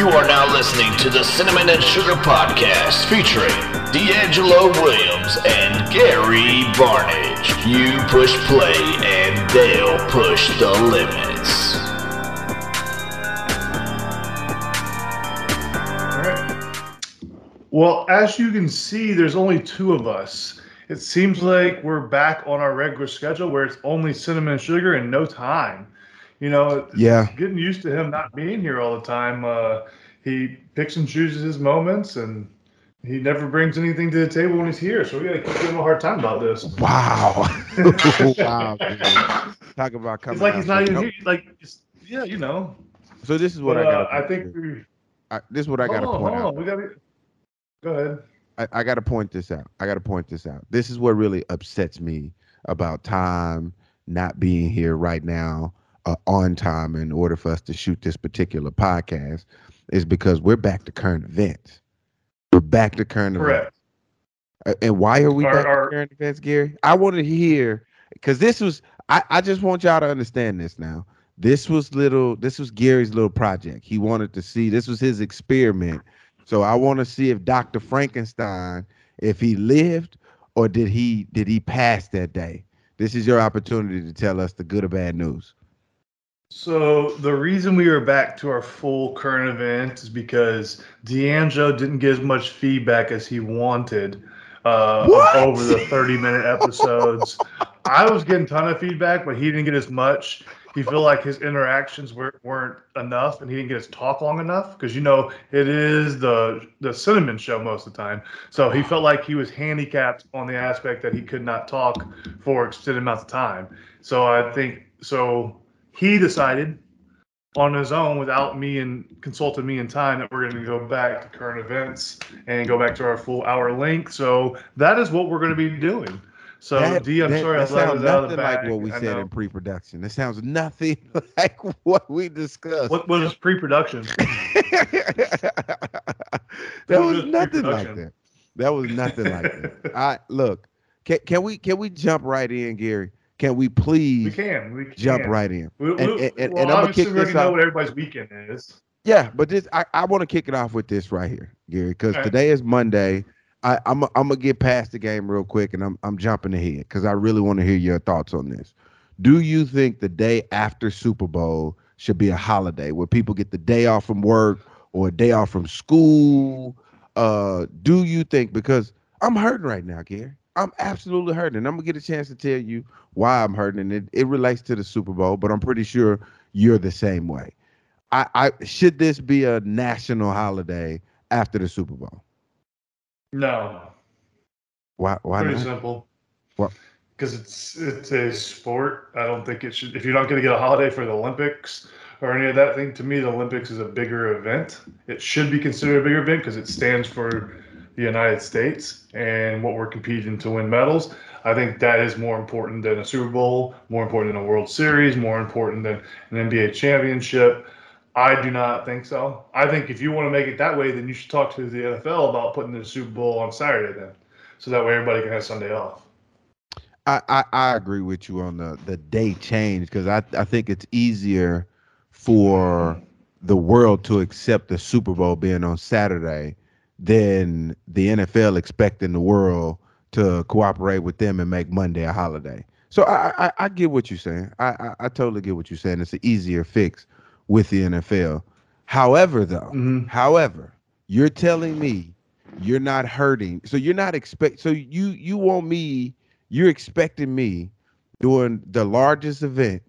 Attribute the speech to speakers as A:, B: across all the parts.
A: You are now listening to the Cinnamon and Sugar Podcast featuring D'Angelo Williams and Gary Barnage. You push play and they'll push the limits.
B: Well, as you can see, there's only two of us. It seems like we're back on our regular schedule where it's only cinnamon and sugar and no time. You know,
C: Yeah.
B: getting used to him not being here all the time. Uh, he picks and chooses his moments, and he never brings anything to the table when he's here. So we got to keep giving him a hard time about this.
C: Wow. wow. man. Talk about coming.
B: It's like he's not even here. Like, yeah, you know.
C: So this is what
B: But,
C: I
B: uh,
C: got.
B: I think we.
C: I, this is what I got to
B: hold on,
C: point out.
B: We got to. Go ahead.
C: I, I got to point this out. I got to point this out. This is what really upsets me about time not being here right now uh, on time in order for us to shoot this particular podcast is because we're back to current events. We're back to current events.
B: Correct.
C: Uh, And why are we
B: Our-
C: back
B: our-
C: to current events, Gary? I want to hear because this was. I, I just want y'all to understand this now. This was little. This was Gary's little project. He wanted to see. This was his experiment. So I want to see if Dr. Frankenstein, if he lived or did he did he pass that day. This is your opportunity to tell us the good or bad news.
B: So the reason we are back to our full current event is because D'Angelo didn't get as much feedback as he wanted uh, over the 30 minute episodes. I was getting a ton of feedback, but he didn't get as much. He felt like his interactions were, weren't enough, and he didn't get his talk long enough because you know it is the the cinnamon show most of the time. So he felt like he was handicapped on the aspect that he could not talk for extended amounts of time. So I think so he decided on his own without me and consulting me in time that we're going to go back to current events and go back to our full hour length. So that is what we're going to be doing. So
C: That-
B: D, I'm
C: that-
B: sorry I
C: that
B: let
C: sounds
B: it out of
C: nothing like what we
B: I
C: said
B: know.
C: in pre-production. It sounds nothing like what we discussed.
B: What was pre-production?
C: that
B: That
C: was
B: was
C: nothing like that. That was nothing like that. I look. Can, can we can we jump right in, Gary? Can we please
B: we can. We can.
C: jump right in?
B: We, we,
C: And- and- and-
B: well,
C: and I'ma kick this
B: know
C: off.
B: what everybody's weekend is.
C: Yeah, but this I, I want to kick it off with this right here, Gary, because
B: Alright.
C: today is Monday. I, I'm I'm gonna get past the game real quick, and I'm I'm jumping ahead because I really want to hear your thoughts on this. Do you think the day after Super Bowl should be a holiday where people get the day off from work or a day off from school? Uh, do you think because I'm hurting right now, Gary? I'm absolutely hurting, and I'm gonna get a chance to tell you why I'm hurting, and it, it relates to the Super Bowl, but I'm pretty sure you're the same way. I, I should this be a national holiday after the Super Bowl?
B: No,
C: Why? Why
B: pretty
C: not?
B: simple.
C: What?
B: Because it's it's a sport. I don't think it should. If you're not going to get a holiday for the Olympics or any of that thing, to me, the Olympics is a bigger event. It should be considered a bigger event because it stands for the United States and what we're competing to win medals. I think that is more important than a Super Bowl, more important than a World Series, more important than an NBA championship. I do not think so. I think if you want to make it that way, then you should talk to the NFL about putting the Super Bowl on Saturday then, so that way everybody can have Sunday off.
C: I, I, I agree with you on the the day change because I, I think it's easier for the world to accept the Super Bowl being on Saturday than the NFL expecting the world to cooperate with them and make Monday a holiday. So I I, I get what you're saying. I, I I totally get what you're saying. It's an easier fix with the NFL. However, though,
B: Mhm.
C: However, you're telling me you're not hurting. So you're not expect so you you want me, you're expecting me doing the largest event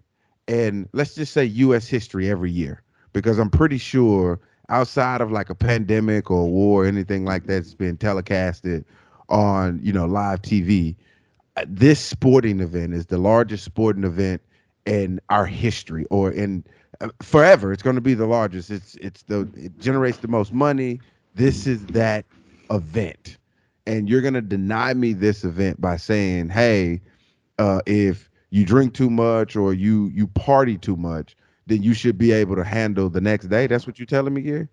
C: and let's just say US history every year because I'm pretty sure outside of like a pandemic or war or anything like that's been telecasted on, you know, live TV, uh, this sporting event is the largest sporting event in our history or in uh, forever. It's going to be the largest. It's it's the it generates the most money. This is that event. And you're going to deny me this event by saying hey uh if you drink too much or you you party too much then you should be able to handle the next day that's what you're telling me here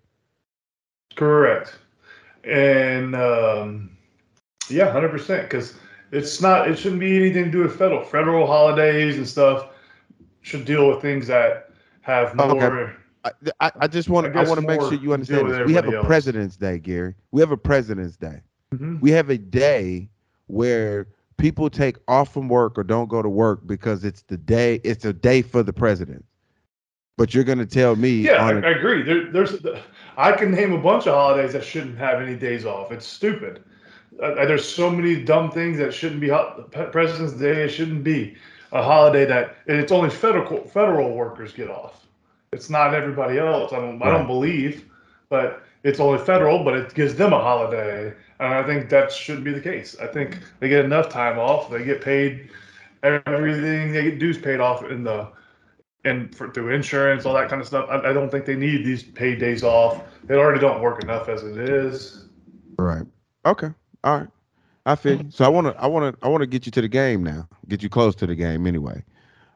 B: Correct. And um, yeah, hundred percent. Because it's not. It shouldn't be anything to do with federal. Federal holidays and stuff should deal with things that have more
C: Okay. I, I, I just want
B: I
C: to I
B: guess
C: want to make sure you understand this. We have a
B: else.
C: President's Day, Gary. We have a President's Day.
B: Mhm.
C: We have a day where people take off from work or don't go to work because it's the day. It's a day for the president. But you're gonna tell me
B: Yeah, I,
C: on a,
B: I agree. There, there's, I can name a bunch of holidays that shouldn't have any days off. It's stupid. Uh, there's so many dumb things that shouldn't be. ho- President's Day it shouldn't be a holiday that, and it's only federal federal workers get off. It's not everybody else. I don't. I don't believe, but it's only federal. But it gives them a holiday, and I think that shouldn't be the case. I think they get enough time off. They get paid everything. They get dues paid off in the and for, through insurance, all that kind of stuff. I, I don't think they need these paid days off. They already don't work enough as it is.
C: right. Okay. All right. I feel you. So I want to I want to I want to get you to the game now. Get you close to the game anyway.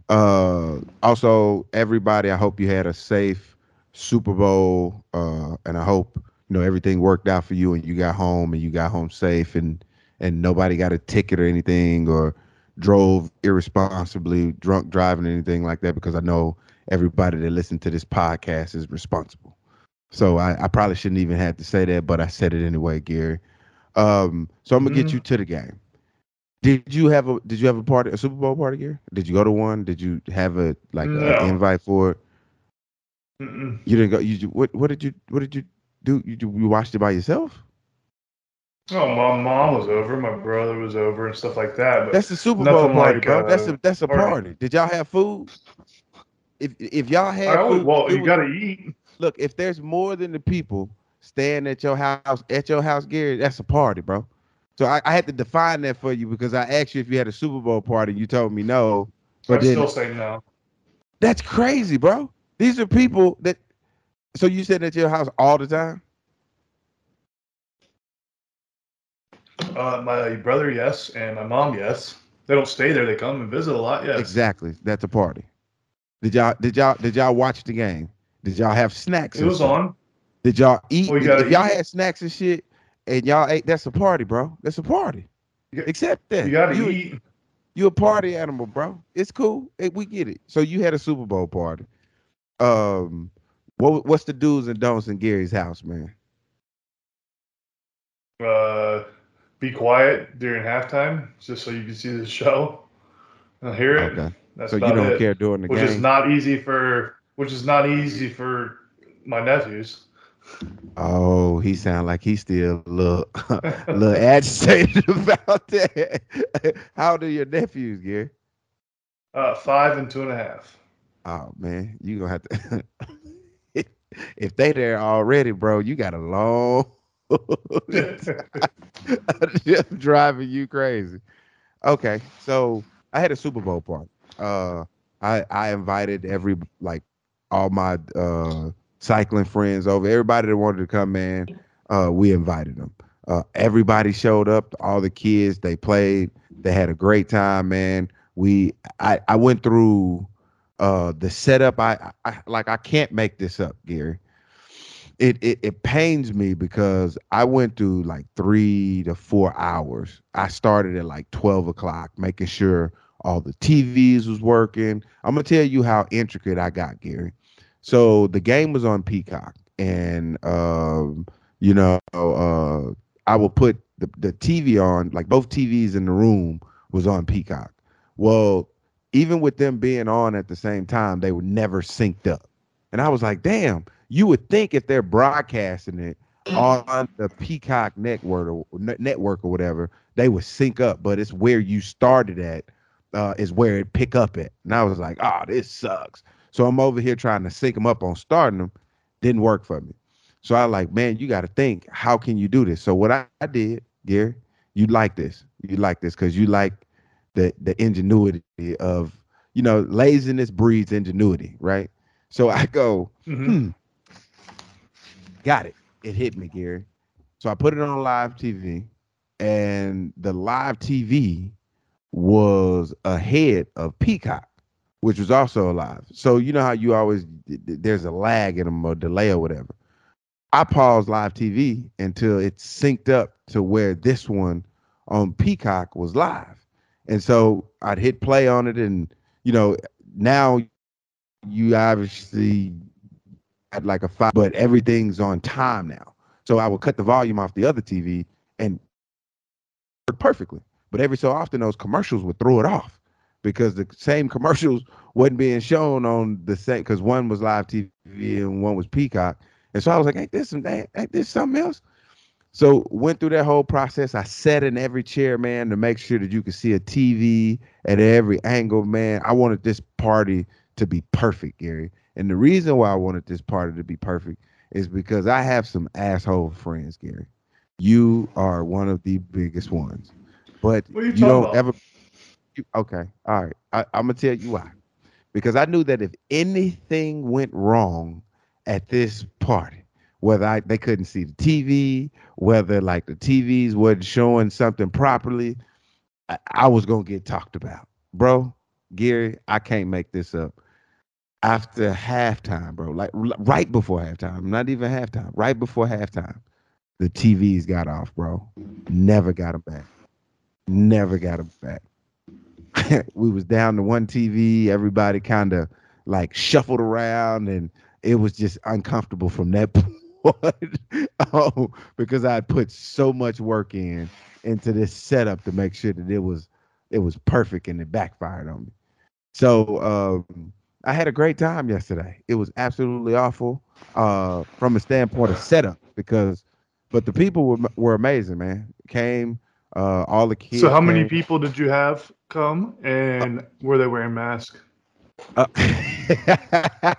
C: Uh also everybody I hope you had a safe Super Bowl uh and I hope you know everything worked out for you and you got home and you got home safe and and nobody got a ticket or anything or drove irresponsibly drunk driving anything like that because I know everybody that listened to this podcast is responsible. So I, I probably shouldn't even have to say that, but I said it anyway, Gary. Um, so I'm gonna get
B: Mhm.
C: you to the game. Did you have a Did you have a party, a Super Bowl party, Gary? Did you go to one? Did you have a like
B: No.
C: an invite for it? You didn't go. You you- what? What did you What did you do? You you watched it by yourself?
B: Oh, my mom was over, my brother was over, and stuff like that. But
C: That's the Super Bowl party,
B: like,
C: bro. that's
B: uh,
C: a that's a
B: party.
C: party. Did y'all have food? If if y'all had
B: I always,
C: food,
B: well, you
C: was-
B: got to eat.
C: look. If there's more than the people staying at your house at your house, Gary, that's a party, bro. So I, I had to define that for you because I asked you if you had a Super Bowl party. You told me no.
B: I
C: But then
B: still say no.
C: that's crazy, bro. These are people that. So you sitting at your house all the time?
B: Uh, my brother, yes, and my mom, yes. They don't stay there. They come and visit a lot. Yes.
C: Exactly. That's a party. Did y'all did y'all did y'all watch the game? Did y'all have snacks?
B: It was
C: stuff?
B: on.
C: Did y'all eat?
B: We
C: if
B: gotta
C: y'all
B: eat.
C: had snacks and shit, and y'all ate, that's a party, bro. That's a party.
B: You
C: Accept that.
B: You got to
C: you,
B: eat.
C: You a party animal, bro. It's cool. Eh, we get it. So you had a Super Bowl party. Um, what what's the do's and don'ts in Gary's house, man?
B: Uh, be quiet during halftime, just so you can see the show and hear it.
C: Okay.
B: That's
C: So you don't
B: it.
C: care during the
B: which
C: game.
B: is not easy for which is not easy for my nephews.
C: Oh, he sound like he's still a little, a little agitated about that. How are your nephews, Gary?
B: Uh, five and two and a half.
C: Oh man, you gonna have to. if they there already, bro, you got a long. Just driving you crazy. Okay, so I had a Super Bowl party. Uh, I I invited every like all my uh cycling friends over. Everybody that wanted to come, man. Uh, we invited them. Uh, everybody showed up. All the kids they played. They had a great time, man. We I I went through uh the setup. I, I like I can't make this up, Gary it, it it pains me because I went through like three to four hours. I started at like twelve o'clock, making sure all the TVs was working. I'm gonna tell you how intricate I got, Gary. So the game was on Peacock, and um, you know, uh, I will put the, the TV on, like both TVs in the room was on Peacock. Well, even with them being on at the same time, they were never synced up. And I was like, damn, you would think if they're broadcasting it on the Peacock network or network or whatever, they would sync up. But it's where you started at, uh, is where it pick up at. And I was like, oh, this sucks. So I'm over here trying to sync them up on starting them. Didn't work for me. So I like, man, you got to think, how can you do this? So what I, I did, Gary, you like this. You like this because you like the the ingenuity of, you know, laziness breeds ingenuity, right? So I go,
B: Mhm.
C: hmm, got it. It hit me, Gary. So I put it on live TV, and the live TV was ahead of Peacock, which was also alive. So you know how you always there's a lag in them or delay or whatever. I paused live TV until it synced up to where this one on Peacock was live. And so I'd hit play on it and you know, now you obviously like a five, but everything's on time now. So I would cut the volume off the other TV and work perfectly. But every so often, those commercials would throw it off because the same commercials wasn't being shown on the same because one was live TV and one was Peacock. And so I was like, ain't this some ain't this something else? So went through that whole process. I sat in every chair, man, to make sure that you could see a TV at every angle, man. I wanted this party to be perfect, Gary. And the reason why I wanted this party to be perfect is because I have some asshole friends, Gary. You are one of the biggest ones. But
B: you
C: you don't
B: talking
C: ever you, okay. All right. I, I'm gonna tell you why. Because I knew that if anything went wrong at this party, whether I, they couldn't see the TV, whether like the TVs wasn't showing something properly, I, I was gonna get talked about, bro. Gary, I can't make this up. After halftime, bro, like right before halftime, not even halftime, right before halftime, the TVs got off, bro. Never got them back. Never got them back. we was down to one TV. Everybody kind of like shuffled around, and it was just uncomfortable from that point. oh, because I put so much work in into this setup to make sure that it was it was perfect, and it backfired on me. So um, I had a great time yesterday. It was absolutely awful uh, from a standpoint of setup because, but the people were were amazing, man. Came uh, all the kids.
B: So how many people did you have come and were they wearing masks?
C: Uh,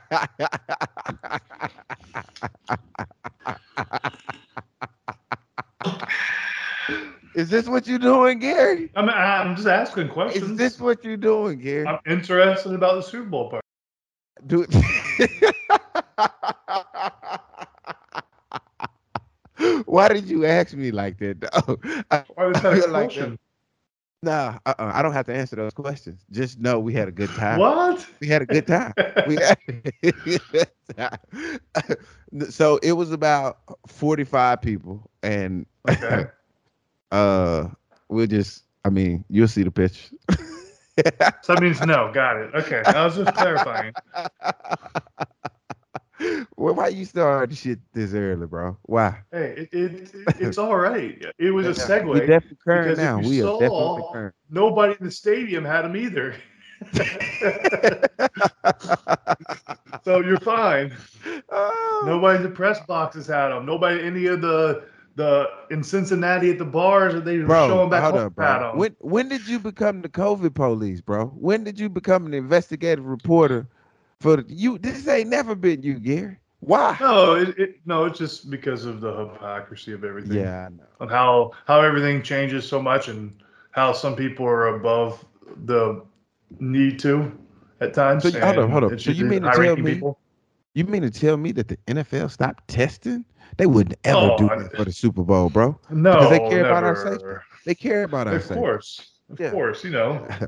C: Is this what you're doing, Gary?
B: I'm, I'm just asking questions.
C: Is this what you're doing, Gary?
B: I'm interested about the Super Bowl part.
C: Do Why did you ask me like that? though? I-
B: Why was that a
C: like
B: question?
C: nah, uh-uh, I don't have to answer those questions. Just know we had a good time.
B: What?
C: We had a good time. we had a good time. so it was about 45 people and
B: okay.
C: uh we'll just i mean you'll see the pitch
B: So that means no. Got it. Okay. I was just clarifying.
C: well, why you start shit this early bro why
B: Hey, it, it, it's all right. It was a
C: we
B: segue.
C: definitely current now we are
B: saw-
C: definitely current
B: Nobody in the stadium had them either. so you're fine.
C: Oh.
B: Nobody in the press boxes had them. Nobody any of the the in Cincinnati at the bars that they were
C: bro
B: showing back
C: hold up bro. when when did you become the covid police bro? When did you become an investigative reporter for the, you this ain't never been you gary. Why?
B: No, it, it no, it's just because of the hypocrisy of everything.
C: yeah i know.
B: Of how how everything changes so much and how some people are above the need to at times.
C: So, hold up, hold
B: it's
C: So you mean to tell me- You mean to tell me that the NFL stopped testing? They wouldn't ever
B: Oh,
C: do that for the Super Bowl, bro.
B: No, because
C: they care about our safety. They care about our
B: Of
C: safety.
B: Of course, of
C: Yeah.
B: course, you know.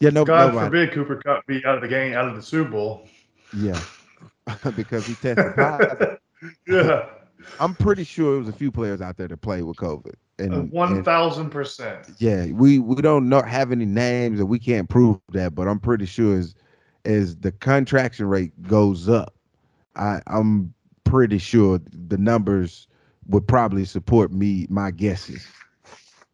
C: Yeah, no,
B: God
C: nobody.
B: forbid Cooper Kupp be out of the game, out of the Super Bowl.
C: Yeah, because he tested positive.
B: Yeah,
C: I'm pretty sure it was a few players out there that played with COVID. And, uh,
B: one
C: and
B: thousand percent.
C: yeah, we we don't know have any names and we can't prove that, but I'm pretty sure as as the contraction rate goes up, I I'm pretty sure the numbers would probably support me my guesses.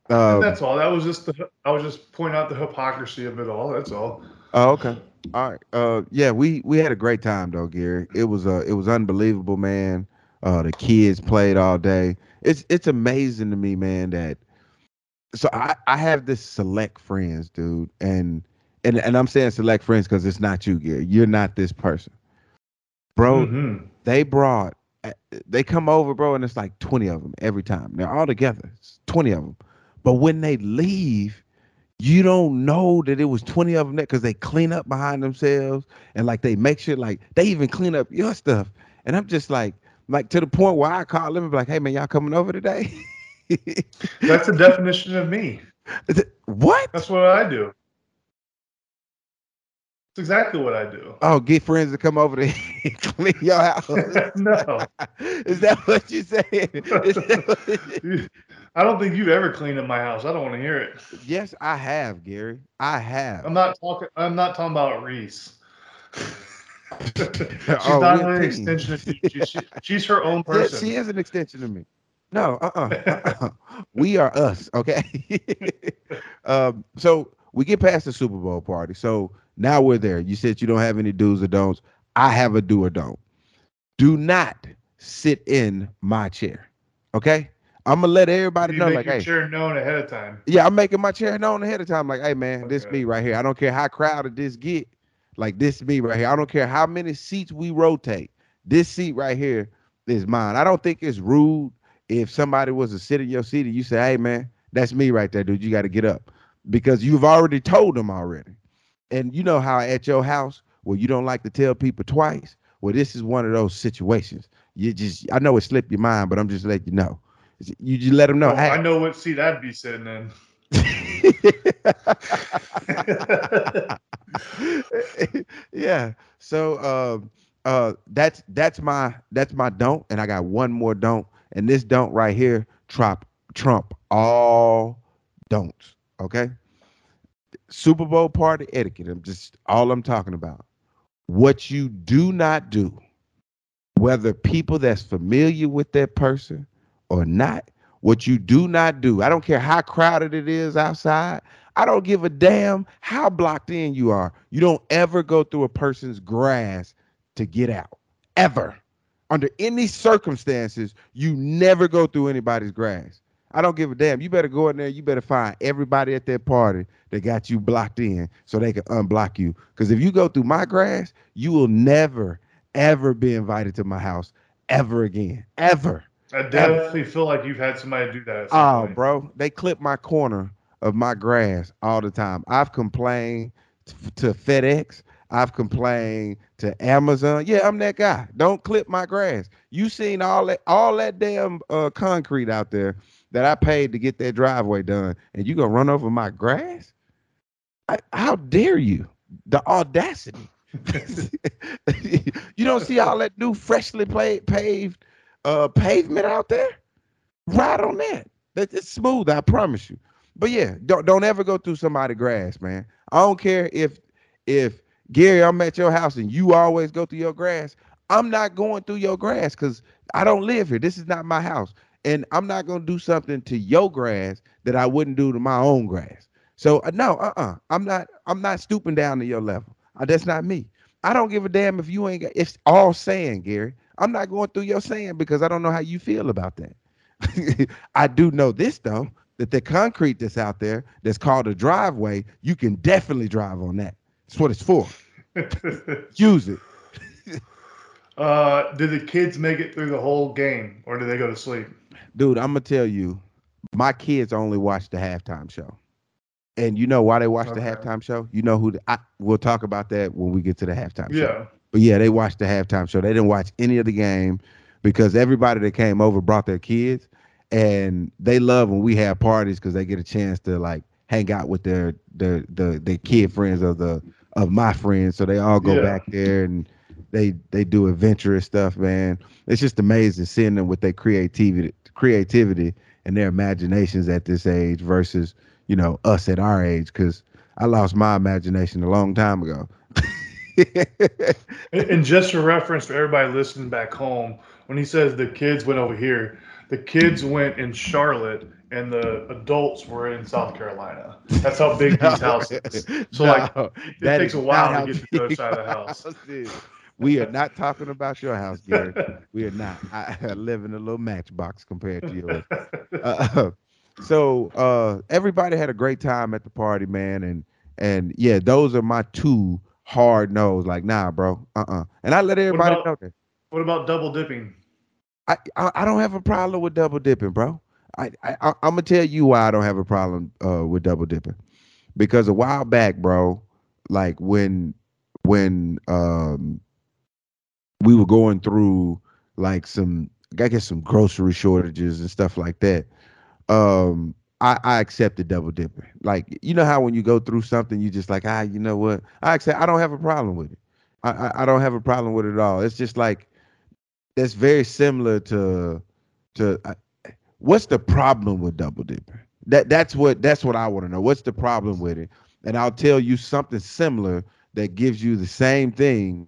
C: Um,
B: That's all. That was just the. I was just pointing out the hypocrisy of it all. That's all.
C: Oh, okay. All right. Uh, yeah, we we had a great time though, Gary. It was uh, it was unbelievable, man. Uh, the kids played all day. It's it's amazing to me, man. That so I I have this select friends, dude, and and and I'm saying select friends because it's not you, Gary. You're not this person, bro.
B: Mhm.
C: They brought they come over, bro, and it's like 20 of them every time. They're all together. It's 20 of them. But when they leave, you don't know that it was 20 of them there because they clean up behind themselves and like they make sure like they even clean up your stuff. And I'm just like, like to the point where I call them and be like, hey man, y'all coming over today?
B: That's the definition of me.
C: what?
B: That's what I do. That's exactly what I do.
C: Oh, get friends to come over to clean your house.
B: no,
C: Is that what you're saying? What you-
B: I don't think you've ever cleaned up my house. I don't want to hear it.
C: yes, I have, Gary. I have.
B: I'm not talking. I'm not talking about Reese. she's
C: Oh,
B: not an extension of you. She, she- she's her own person.
C: she is an extension of me. No, uh-uh. uh-uh. we are us, okay? um, so we get past the Super Bowl party. So now we're there. You said you don't have any do's or don'ts. I have a do or don't. Do not sit in my chair. Okay? I'm gonna let everybody
B: you
C: know, like,
B: your
C: hey,
B: chair known ahead of time.
C: yeah, I'm making my chair known ahead of time. Like, hey man, this
B: Okay.
C: me right here. I don't care how crowded this get. Like this me right here. I don't care how many seats we rotate. This seat right here is mine. I don't think it's rude if somebody was to sit in your seat and you say, hey man, that's me right there, dude. You got to get up. Because you've already told them already. And you know how at your house where you don't like to tell people twice. Well, this is one of those situations. You just I know it slipped your mind, but I'm just letting you know. You just let them know.
B: Oh,
C: hey,
B: I know what seat I'd be sitting in.
C: yeah. So um uh that's that's my that's my don't and I got one more don't and this don't right here trump trump all don'ts, okay? Super Bowl party etiquette. I'm just all I'm talking about. What you do not do, whether people that's familiar with that person or not, what you do not do. I don't care how crowded it is outside. I don't give a damn how blocked in you are. You don't ever go through a person's grass to get out. Ever. Under any circumstances, you never go through anybody's grass. I don't give a damn. You better go in there. You better find everybody at that party that got you blocked in so they can unblock you. Because if you go through my grass, you will never, ever be invited to my house ever again. Ever.
B: I definitely feel like you've had somebody do that.
C: Oh,
B: point.
C: bro, they clip my corner of my grass all the time. I've complained to FedEx. I've complained to Amazon. Yeah, I'm that guy. Don't clip my grass. You seen all that all that damn uh, concrete out there that I paid to get that driveway done, and you gonna run over my grass? I, how dare you? The audacity. you don't see all that new freshly pla- paved uh pavement out there? Ride on that. That it's smooth, I promise you. But yeah, don't don't ever go through somebody's grass, man. I don't care if if Gary, I'm at your house and you always go through your grass. I'm not going through your grass because I don't live here. This is not my house. And I'm not gonna do something to your grass that I wouldn't do to my own grass. So uh, no, uh-uh. I'm not I'm not stooping down to your level. Uh, that's not me. I don't give a damn if you ain't got it's all sand, Gary. I'm not going through your sand because I don't know how you feel about that. I do know this though, that the concrete that's out there that's called a driveway, you can definitely drive on that. That's what it's for. Use it.
B: uh, did the kids make it through the whole game, or did they go to sleep?
C: Dude, I'm gonna tell you, my kids only watch the halftime show. And you know why they watch the halftime show? You know who the, I we'll talk about that when we get to the halftime show.
B: Yeah.
C: But yeah, they watched the halftime show. They didn't watch any of the game because everybody that came over brought their kids, and they love when we have parties because they get a chance to like hang out with their their the their kid friends of the of my friends. So they all go
B: Yeah.
C: back there and they they do adventurous stuff, man. It's just amazing seeing them with their creativity creativity and their imaginations at this age versus you know us at our age because I lost my imagination a long time ago.
B: And, just for reference for everybody listening back home, when he says the kids went over here, the kids went in Charlotte and the adults were in South Carolina. That's how big these houses. So like it takes a while to get to the other side of the house.
C: We are not talking about your house, Gary. We are not. I, I live in a little matchbox compared to yours. Uh, so uh, everybody had a great time at the party, man, and and yeah, those are my two hard no's. Like, nah, bro, uh, uh And I let everybody
B: about-
C: know that.
B: what about double dipping?
C: I, I I don't have a problem with double dipping, bro. I, I I- I'm gonna tell you why I don't have a problem uh, with double dipping, because a while back, bro, like when when um we were going through like some I guess some grocery shortages and stuff like that. Um, I, I accepted double dipping. Like you know how when you go through something, you just like ah, you know what? I accept. I don't have a problem with it. I, I I don't have a problem with it at all. It's just like that's very similar to to uh, what's the problem with double dipping? That that's what that's what I want to know. What's the problem with it? And I'll tell you something similar that gives you the same thing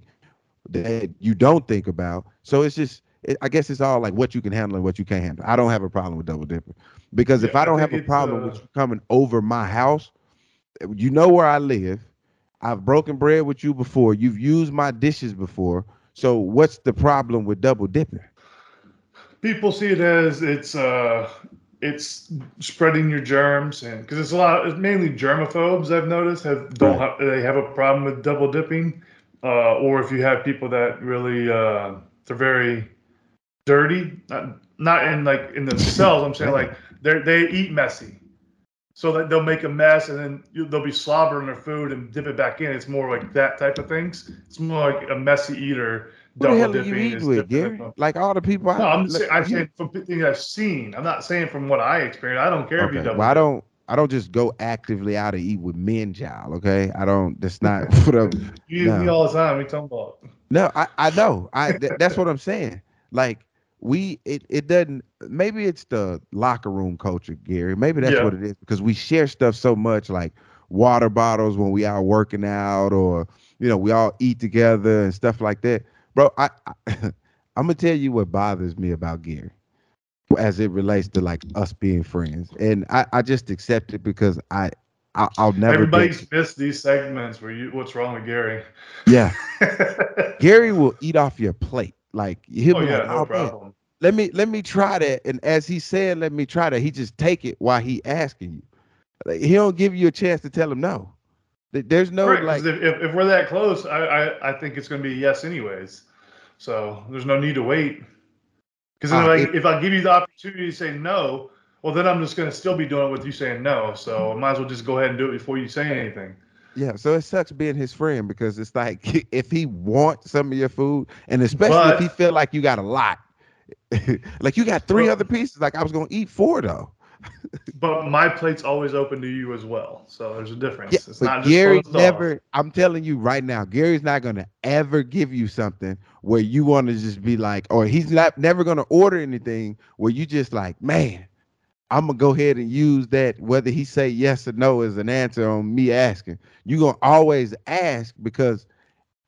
C: that you don't think about. So it's just, it, I guess it's all like what you can handle and what you can't handle. I don't have a problem with double dipping because if
B: Yeah,
C: I
B: I
C: don't have a problem
B: uh,
C: with you coming over my house, you know where I live. I've broken bread with you before. You've used my dishes before. So what's the problem with double dipping?
B: people see it as it's uh it's spreading your germs and because it's a lot it's mainly germaphobes i've noticed have don't
C: Right.
B: have, they have a problem with double dipping uh or if you have people that really uh they're very dirty not, not in like in themselves i'm saying like they they eat messy so that they'll make a mess and then you, they'll be slobbering their food and dip it back in it's more like that type of things it's more like a messy eater
C: Who the hell are you
B: dipping
C: eating with, Gary? Like all the people. I,
B: no, I'm just saying, I'm saying from things I've seen. I'm not saying from what I experienced. I don't care if you
C: Okay.
B: double.
C: Well, I don't. I don't just go actively out to eat with men, child. Okay, I don't. That's not what I'm.
B: You use me all the time. We talking about.
C: No, I, I know. I th- that's what I'm saying. Like we, it, it doesn't. Maybe it's the locker room culture, Gary. Maybe that's
B: Yeah.
C: what it is because we share stuff so much, like water bottles when we out working out, or you know, we all eat together and stuff like that. Bro, I, I I'm gonna tell you what bothers me about Gary as it relates to like us being friends, and I, I just accept it because I, I I'll never.
B: Everybody's missed these segments where you. What's wrong with Gary?
C: yeah. Gary will eat off your plate. Like he'll
B: oh
C: be
B: yeah,
C: like,
B: no
C: "Oh man,
B: problem.
C: let me let me try that." And as he said, "Let me try that," he just take it while he asking you. Like, he don't give you a chance to tell him no. Th- There's no
B: Right,
C: like,
B: if, if, if we're that close, I, I, I think it's going to be a yes anyways. So there's no need to wait. Because
C: Ah,
B: if, I, if I give you the opportunity to say no, well then I'm just going to still be doing it with you saying no. So I might as well just go ahead and do it before you say anything.
C: yeah. So it sucks being his friend because it's like if he wants some of your food, and especially if he feel like you got a lot, like you got three
B: But-
C: other pieces. Like I was gonna eat four though.
B: But my plate's always open to you as well. So there's a difference.
C: Yeah,
B: it's not just
C: Gary never. I'm telling you right now, Gary's not gonna ever give you something where you want to just be like, or he's not never gonna order anything where you just like, man, I'm gonna go ahead and use that. Whether he say yes or no as an answer on me asking, you gonna always ask because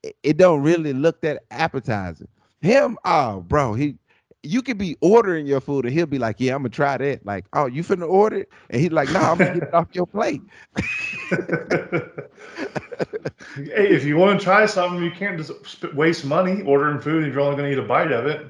C: it, it don't really look that appetizing. Him, oh, bro, he. You could be ordering your food and he'll be like, "Yeah, I'm gonna try that." Like, "Oh, you finna order it?" And he's like, "No, I'm gonna get it off your plate."
B: hey, if you want to try something, you can't just waste money ordering food if you're only to eat a bite of it.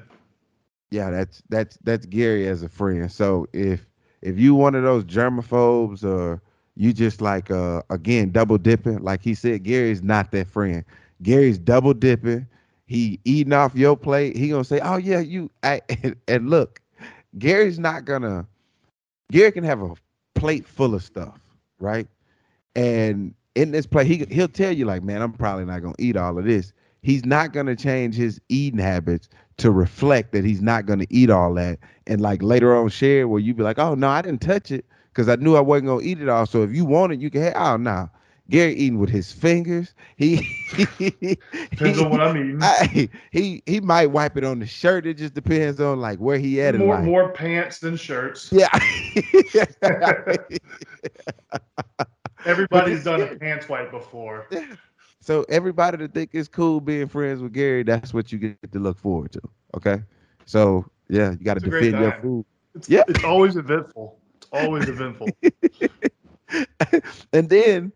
C: Yeah, that's that's that's Gary as a friend. So if if you one of those germaphobes or you just like uh again double dipping, like he said, Gary's not that friend. Gary's double dipping. He eating off your plate. He gonna say, "Oh yeah, you." I, and, and look, Gary's not gonna. Gary can have a plate full of stuff, right? And in this plate, he he'll tell you like, "Man, I'm probably not gonna eat all of this." He's not gonna change his eating habits to reflect that he's not to eat all that and like later on share where you be like oh no i didn't touch it because i knew i wasn't to eat it all so if you want it you can have oh no gary eating with his fingers he
B: Depends on what I'm eating.
C: I- he he might wipe it on the shirt it just depends on like where he at
B: more, more pants than shirts.
C: yeah
B: Everybody's done a pants wipe before.
C: so everybody that think it's cool being friends with gary that's what you get to look forward to okay so yeah you got to
B: It's a great
C: defend your food
B: It's,
C: Yeah.
B: it's always eventful. It's always eventful.
C: and then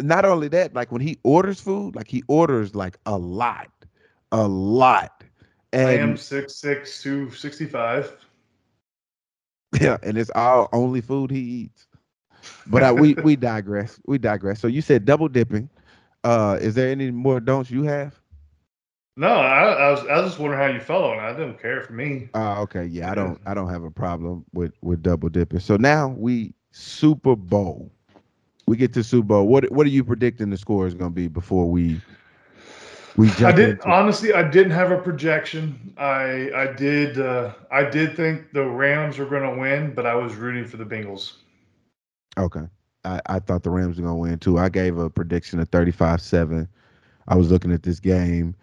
C: not only that, like when he orders food, like he orders like a lot, a lot.
B: I am
C: And
B: six six two sixty five.
C: yeah, and it's all only food he eats. But I, we we digress. We digress. So you said double dipping. Uh, is there any more don'ts you have?
B: No, I, I was I was just wondering how you felt on it. I didn't care for me.
C: Uh, okay, yeah, I don't I don't have a problem with with double dipping. So now we Super Bowl. We get to Super Bowl. What what are you predicting the score is going to be before we we jump
B: I did
C: into-
B: honestly. I didn't have a projection. I I did uh, I did think the Rams were going to win, but I was rooting for the Bengals.
C: Okay. I, I thought the Rams were gonna win too. I gave a prediction of 35-7. I was looking at this game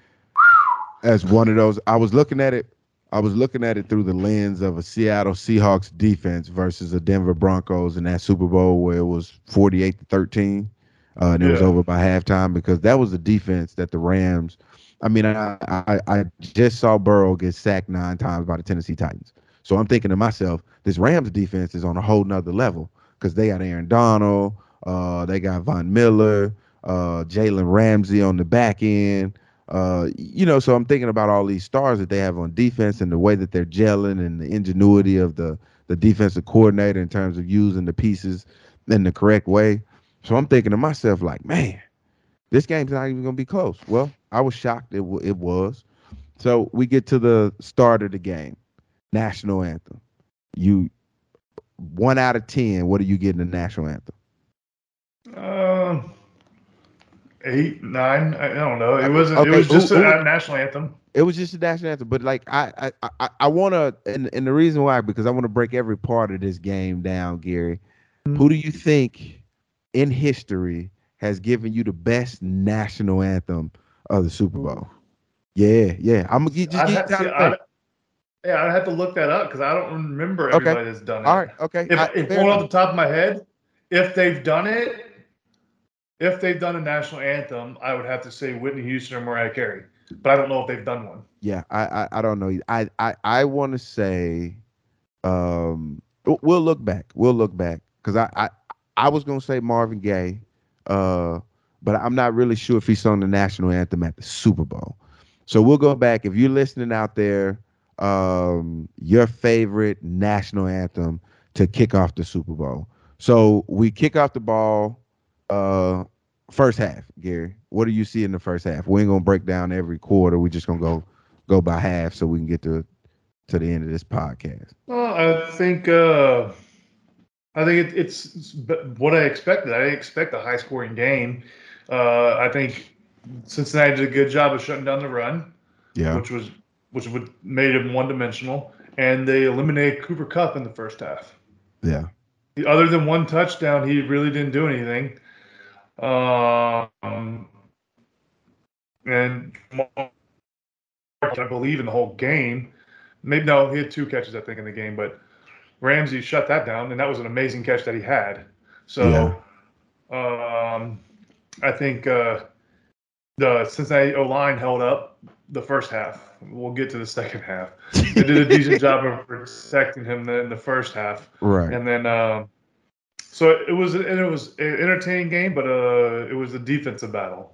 C: as one of those. I was looking at it. I was looking at it through the lens of a Seattle Seahawks defense versus a Denver Broncos in that Super Bowl where it was 48 to 13. Uh, and it was over by halftime because that was the defense that the Rams. I mean, I, I I just saw Burrow get sacked nine times by the Tennessee Titans. So I'm thinking to myself, this Rams defense is on a whole nother level because they got Aaron Donald, uh, they got Von Miller, uh, Jalen Ramsey on the back end. Uh, you know, so I'm thinking about all these stars that they have on defense and the way that they're gelling and the ingenuity of the the defensive coordinator in terms of using the pieces in the correct way. So I'm thinking to myself, like, man, this game's not even gonna be close. Well, I was shocked it w- it was. So we get to the start of the game, national anthem. You one out of ten. What do you get in the national anthem?
B: Uh, eight, nine. I don't know. It wasn't.
C: Okay,
B: It was just
C: who-
B: a
C: who-
B: national anthem.
C: It was just a national anthem, but like I I I, I want to, and, and the reason why because I want to break every part of this game down, Gary. Mm-hmm. Who do you think in history has given you the best national anthem of the Super Bowl? Yeah, yeah. I'm gonna get just get
B: have,
C: to think.
B: I'd, yeah, I'd have to look that up because I don't remember
C: Okay.
B: everybody that's done it.
C: All right, okay.
B: If,
C: I-
B: if going off the top of my head, if they've done it, if they've done a national anthem, I would have to say Whitney Houston or Mariah Carey. But I don't know if they've done one.
C: Yeah, I I, I don't know. I I I want to say, um, we'll look back. We'll look back because I I I was gonna say Marvin Gaye, uh, but I'm not really sure if he sung the national anthem at the Super Bowl. So we'll go back. If you're listening out there, um, your favorite national anthem to kick off the Super Bowl. So we kick off the ball, uh, first half. Gary, what do you see in the first half? We ain't gonna break down every quarter. We're just gonna go go by half so we can get to to the end of this podcast.
B: Well, I think uh, I think it, it's, it's what I expected. I didn't expect a high scoring game. Uh, I think Cincinnati did a good job of shutting down the run,
C: Yeah,
B: which was which would made him one dimensional, and they eliminated Cooper Kupp in the first half.
C: yeah,
B: Other than one touchdown, he really didn't do anything. Um, and I believe in the whole game. Maybe no, he had two catches I think in the game, but Ramsey shut that down, and that was an amazing catch that he had. So, um, I think uh, the Cincinnati O line held up the first half. We'll get to the second half. They did a decent job of protecting him in the first half.
C: right.
B: And then, um, so it was, and it was an entertaining game, but uh, it was a defensive battle.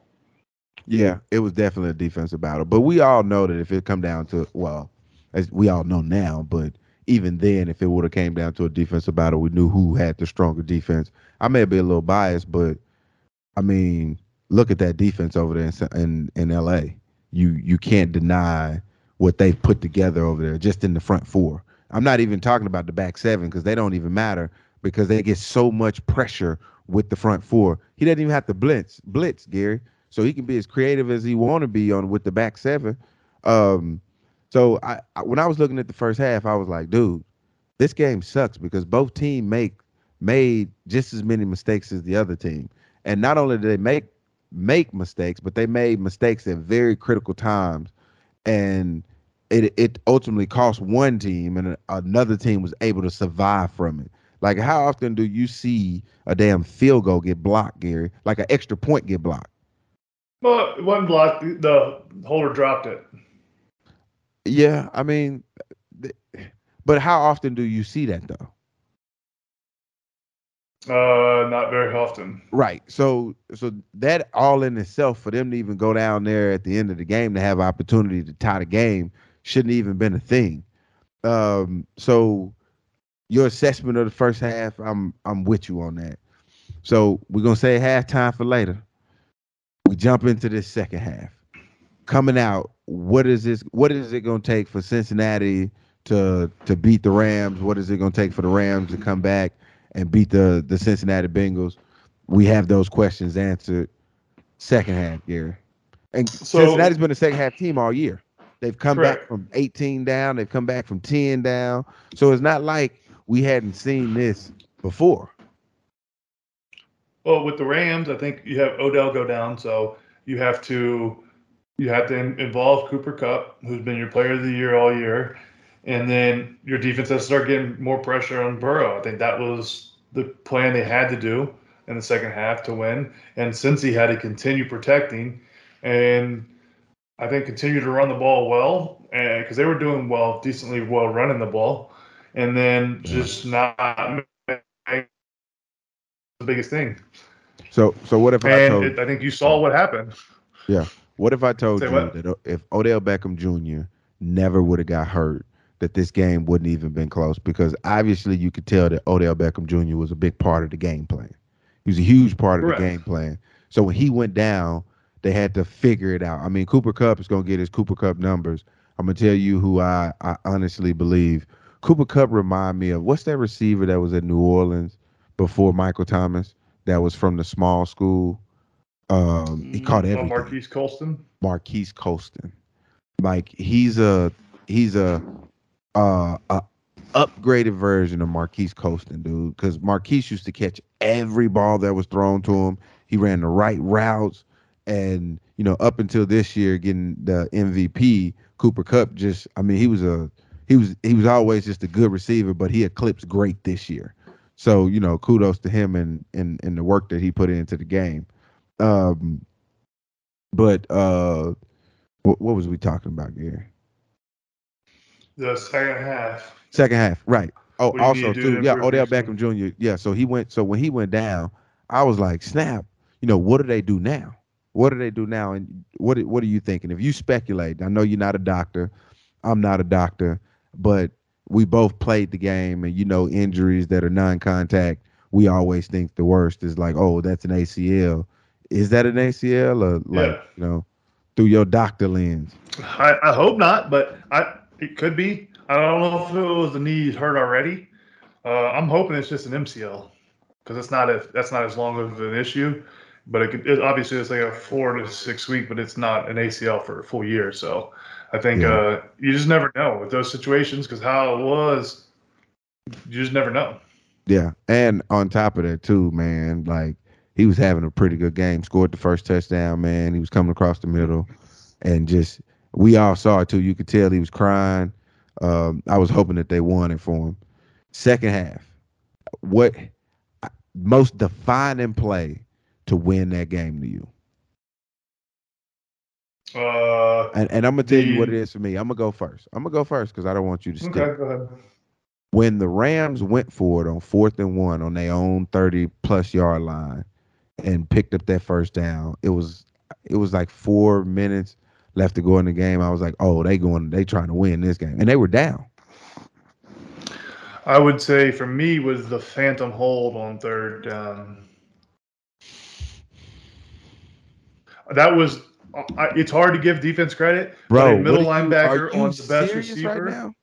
C: Yeah, it was definitely a defensive battle. But we all know that if it come down to well, as we all know now, but even then, if it would have came down to a defensive battle, we knew who had the stronger defense. I may be a little biased, but I mean, look at that defense over there in in, in LA. You you can't deny what they've put together over there just in the front four. I'm not even talking about the back seven because they don't even matter because they get so much pressure with the front four. He doesn't even have to blitz blitz, Gary so he can be as creative as he want to be on with the back seven. Um, so I, I when I was looking at the first half, I was like, dude, this game sucks because both team make made just as many mistakes as the other team, and not only did they make make mistakes, but they made mistakes at very critical times, and it it ultimately cost one team, and another team was able to survive from it. Like, how often do you see a damn field goal get blocked, Gary? Like an extra point get blocked?
B: Well, it wasn't blocked. The holder dropped it.
C: Yeah, I mean, but how often do you see that though?
B: Uh, not very often.
C: Right. So, so that all in itself for them to even go down there at the end of the game to have opportunity to tie the game shouldn't even been a thing. Um, so your assessment of the first half, I'm I'm with you on that. So we're gonna say halftime for later. We jump into this second half. Coming out, what is this? What is it gonna take for Cincinnati to to beat the Rams? What is it gonna take for the Rams to come back and beat the the Cincinnati Bengals? We have those questions answered. Second half, Gary. And
B: So-
C: Cincinnati's been a second half team all year. They've come back from 18 down. They've come back from 10 down. So it's not like we hadn't seen this before.
B: Well, with the Rams, I think you have Odell go down, so you have to you have to involve Cooper Kupp, who's been your player of the year all year, and then your defense has to start getting more pressure on Burrow. I think that was the plan they had to do in the second half to win, and since he had to continue protecting, and I think continue to run the ball well, because they were doing well, decently well running the ball, and then just not the biggest thing.
C: So so what if I
B: And
C: told
B: it, I think you saw what happened. Yeah.
C: What if I told
B: Say
C: you
B: what?
C: that if Odell Beckham Jr. never would have got hurt, that this game wouldn't even been close because obviously you could tell that Odell Beckham Jr. was a big part of the game plan. He was a huge part of
B: Correct.
C: the game plan. So when he went down, they had to figure it out. I mean, Cooper Kupp is gonna get his Cooper Kupp numbers. I'm gonna tell you who I, I honestly believe. Cooper Kupp remind me of what's that receiver that was at New Orleans before Michael Thomas that was from the small school. Um, he caught
B: Oh,
C: everything.
B: Marquise Colston.
C: Marquise Colston. Like he's a he's a uh a upgraded version of Marquise Colston, dude. Because Marquise used to catch every ball that was thrown to him. He ran the right routes, and you know, up until this year, getting the MVP, Cooper Kupp just I mean, he was a he was he was always just a good receiver, but he eclipsed great this year. So you know, kudos to him and and and the work that he put into the game. Um, but uh, what, what was we talking about here?
B: The second half.
C: Second half, right? Oh, also
B: to
C: too,
B: to
C: yeah, Odell Beckham Jr. Yeah, so he went. So when he went down, I was like, snap. You know, what do they do now? What do they do now? And what what are you thinking? If you speculate, I know you're not a doctor. I'm not a doctor, but we both played the game, and you know, injuries that are non-contact, we always think the worst is like, oh, that's an ACL. Is that an ACL or like
B: Yeah.
C: you know, through your doctor lens?
B: I, I hope not, but I it could be. I don't know if it was the knee hurt already. Uh, I'm hoping it's just an MCL because it's not a that's not as long of an issue. But it could it, obviously it's like a four to six week, but it's not an ACL for a full year. So I think
C: Yeah.
B: uh, you just never know with those situations because how it was, you just never know.
C: Yeah, and on top of that too, man, like he was having a pretty good game. Scored the first touchdown, man. He was coming across the middle, and just we all saw it too. You could tell he was crying. Um, I was hoping that they won it for him. Second half, what most defining play to win that game to you?
B: Uh,
C: And, and I'm gonna tell you what it is for me. I'm gonna go first. I'm gonna go first because I don't want you to stick.
B: okay, go ahead.
C: when the Rams went for it on fourth and one on their own 30 plus yard line and picked up that first down, it was it was like four minutes left to go in the game. I was like, oh, they going they trying to win this game. And they were down.
B: I would say for me was the phantom hold on third down. That was. I, it's hard to give defense credit,
C: Bro,
B: but a middle
C: you-
B: linebacker on the best receiver.
C: Right now?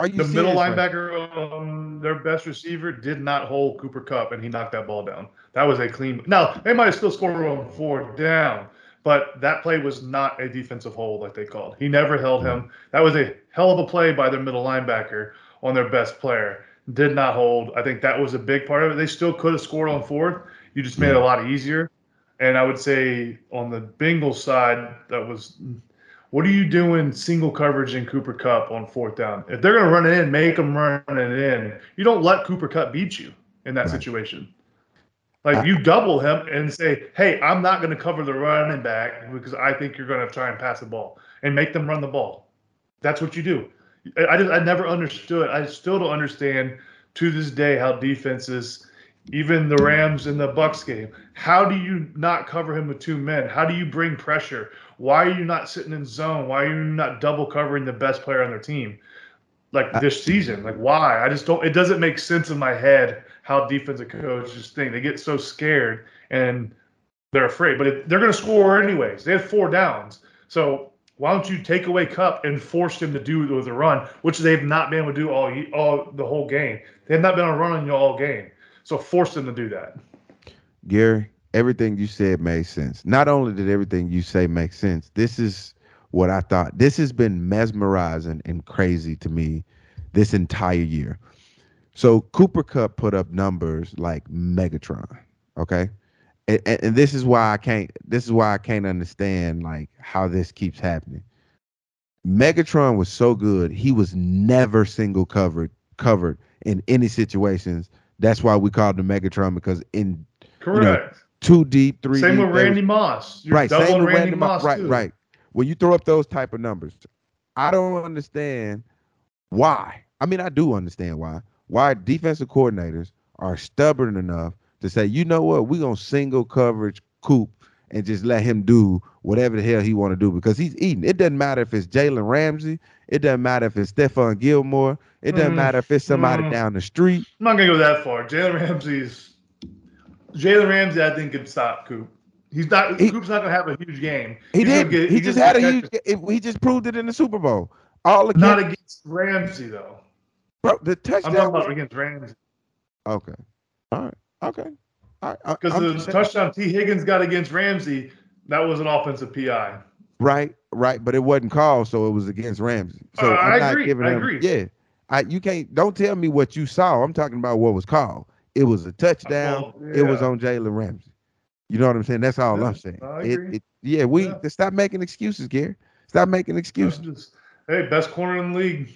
C: Are you
B: the middle
C: right-
B: linebacker on their best receiver did not hold Cooper Kupp, and he knocked that ball down. That was a clean. Now they might have still scored on four down, but that play was not a defensive hold like they called. He never held him. That was a hell of a play by their middle linebacker on their best player. Did not hold. I think that was a big part of it. They still could have scored on fourth. You just made it a lot easier. And I would say on the Bengals side, that was what are you doing single coverage in Cooper Kupp on fourth down? If they're going to run it in, make them run it in. You don't let Cooper Kupp beat you in that
C: Right.
B: situation. Like you double him and say, "Hey, I'm not going to cover the running back because I think you're going to try and pass the ball and make them run the ball." That's what you do. I I just I never understood. I still don't understand to this day how defenses, even the Rams in the Bucks game, how do you not cover him with two men? How do you bring pressure? Why are you not sitting in zone? Why are you not double covering the best player on their team? Like this season, like why? I just don't. It doesn't make sense in my head how defensive coaches think. They get so scared and they're afraid, but they're going to score anyways. They had four downs, so why don't you take away Kupp and force them to do with a run, which they've not been able to do all all the whole game. They have not been able to run on all game, so force them to do that.
C: Gary, everything you said made sense. Not only did everything you say make sense, this is what I thought. This has been mesmerizing and crazy to me this entire year. So Cooper Kupp put up numbers like Megatron, okay? And, and, this is why I can't this is why I can't understand like how this keeps happening. Megatron was so good, he was never single covered covered in any situations. That's why we called him Megatron because in
B: Correct.
C: two deep, three
B: Same with Randy Moss. You're
C: right, same with
B: Randy
C: Randy Moss,
B: Moss
C: right,
B: too.
C: right. when you throw up those type of numbers, I don't understand why. I mean, I do understand why. Why defensive coordinators are stubborn enough to say, you know what, we're gonna single coverage Coop and just let him do whatever the hell he want to do because he's eating. It doesn't matter if it's Jalen Ramsey. It doesn't matter if it's Stephon Gilmore. It doesn't
B: Mm,
C: matter if it's somebody
B: mm.
C: down the street.
B: I'm not gonna go that far. Jalen Ramsey's Jalen Ramsey, I think, can stop Coop. He's not.
C: He-
B: Coop's not gonna have a huge game.
C: He
B: He's gonna
C: did.
B: get-
C: he
B: he's
C: just had a huge.
B: catches.
C: He just proved it in the Super Bowl. All the
B: Not against Ramsey though.
C: bro, the touchdown.
B: I'm talking about
C: was-
B: against Ramsey
C: Okay. All right. Okay. All right.
B: Because
C: I'm
B: the
C: just saying-
B: touchdown Tee Higgins got against Ramsey, that was an offensive PI.
C: Right, right, but it wasn't called, so it was against Ramsey. So
B: Uh,
C: I'm
B: I
C: not
B: agree,
C: giving
B: I agree.
C: Yeah, I you can't. Don't tell me what you saw. I'm talking about what was called. It was a touchdown.
B: Well,
C: It was on Jalen Ramsey. You know what I'm saying? That's all
B: Yeah,
C: I'm saying.
B: I
C: It,
B: agree.
C: it, yeah, we
B: Yeah.
C: stop making excuses, Gary. Stop making excuses.
B: Just- hey, best corner in the league.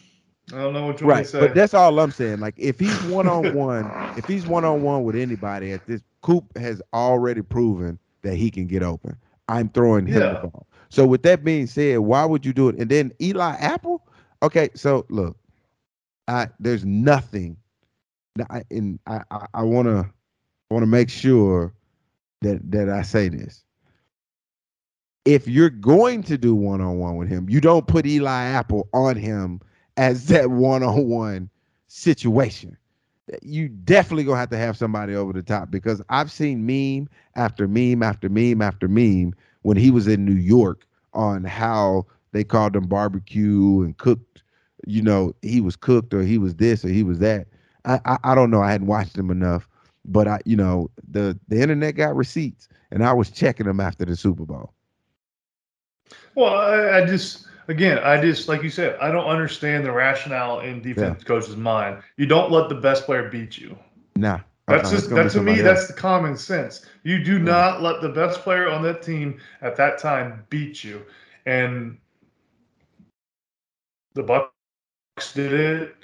B: I don't know what you want
C: Right,
B: to say.
C: but that's all I'm saying. Like if he's one on one, if he's one on one with anybody at this, Coop has already proven that he can get open. I'm throwing him
B: Yeah.
C: the ball. So with that being said, why would you do it? And then Eli Apple. Okay, so look, I there's nothing. that I, and I I, I want to want to make sure that that I say this. If you're going to do one on one with him, you don't put Eli Apple on him as that one on one situation. You definitely gonna have to have somebody over the top because I've seen meme after meme after meme after meme when he was in New York on how they called him barbecue and cooked. You know, he was cooked or he was this or he was that. I I, I don't know. I hadn't watched him enough, but I you know the the internet got receipts and I was checking them after the Super Bowl.
B: Well, I, I just again, I just like you said, I don't understand the rationale in defense coach's mind. You don't let the best player beat you.
C: Nah,
B: That's just that to me.
C: somebody
B: That's the common sense. You do not let the best player on that team at that time beat you. And the Bucks did it,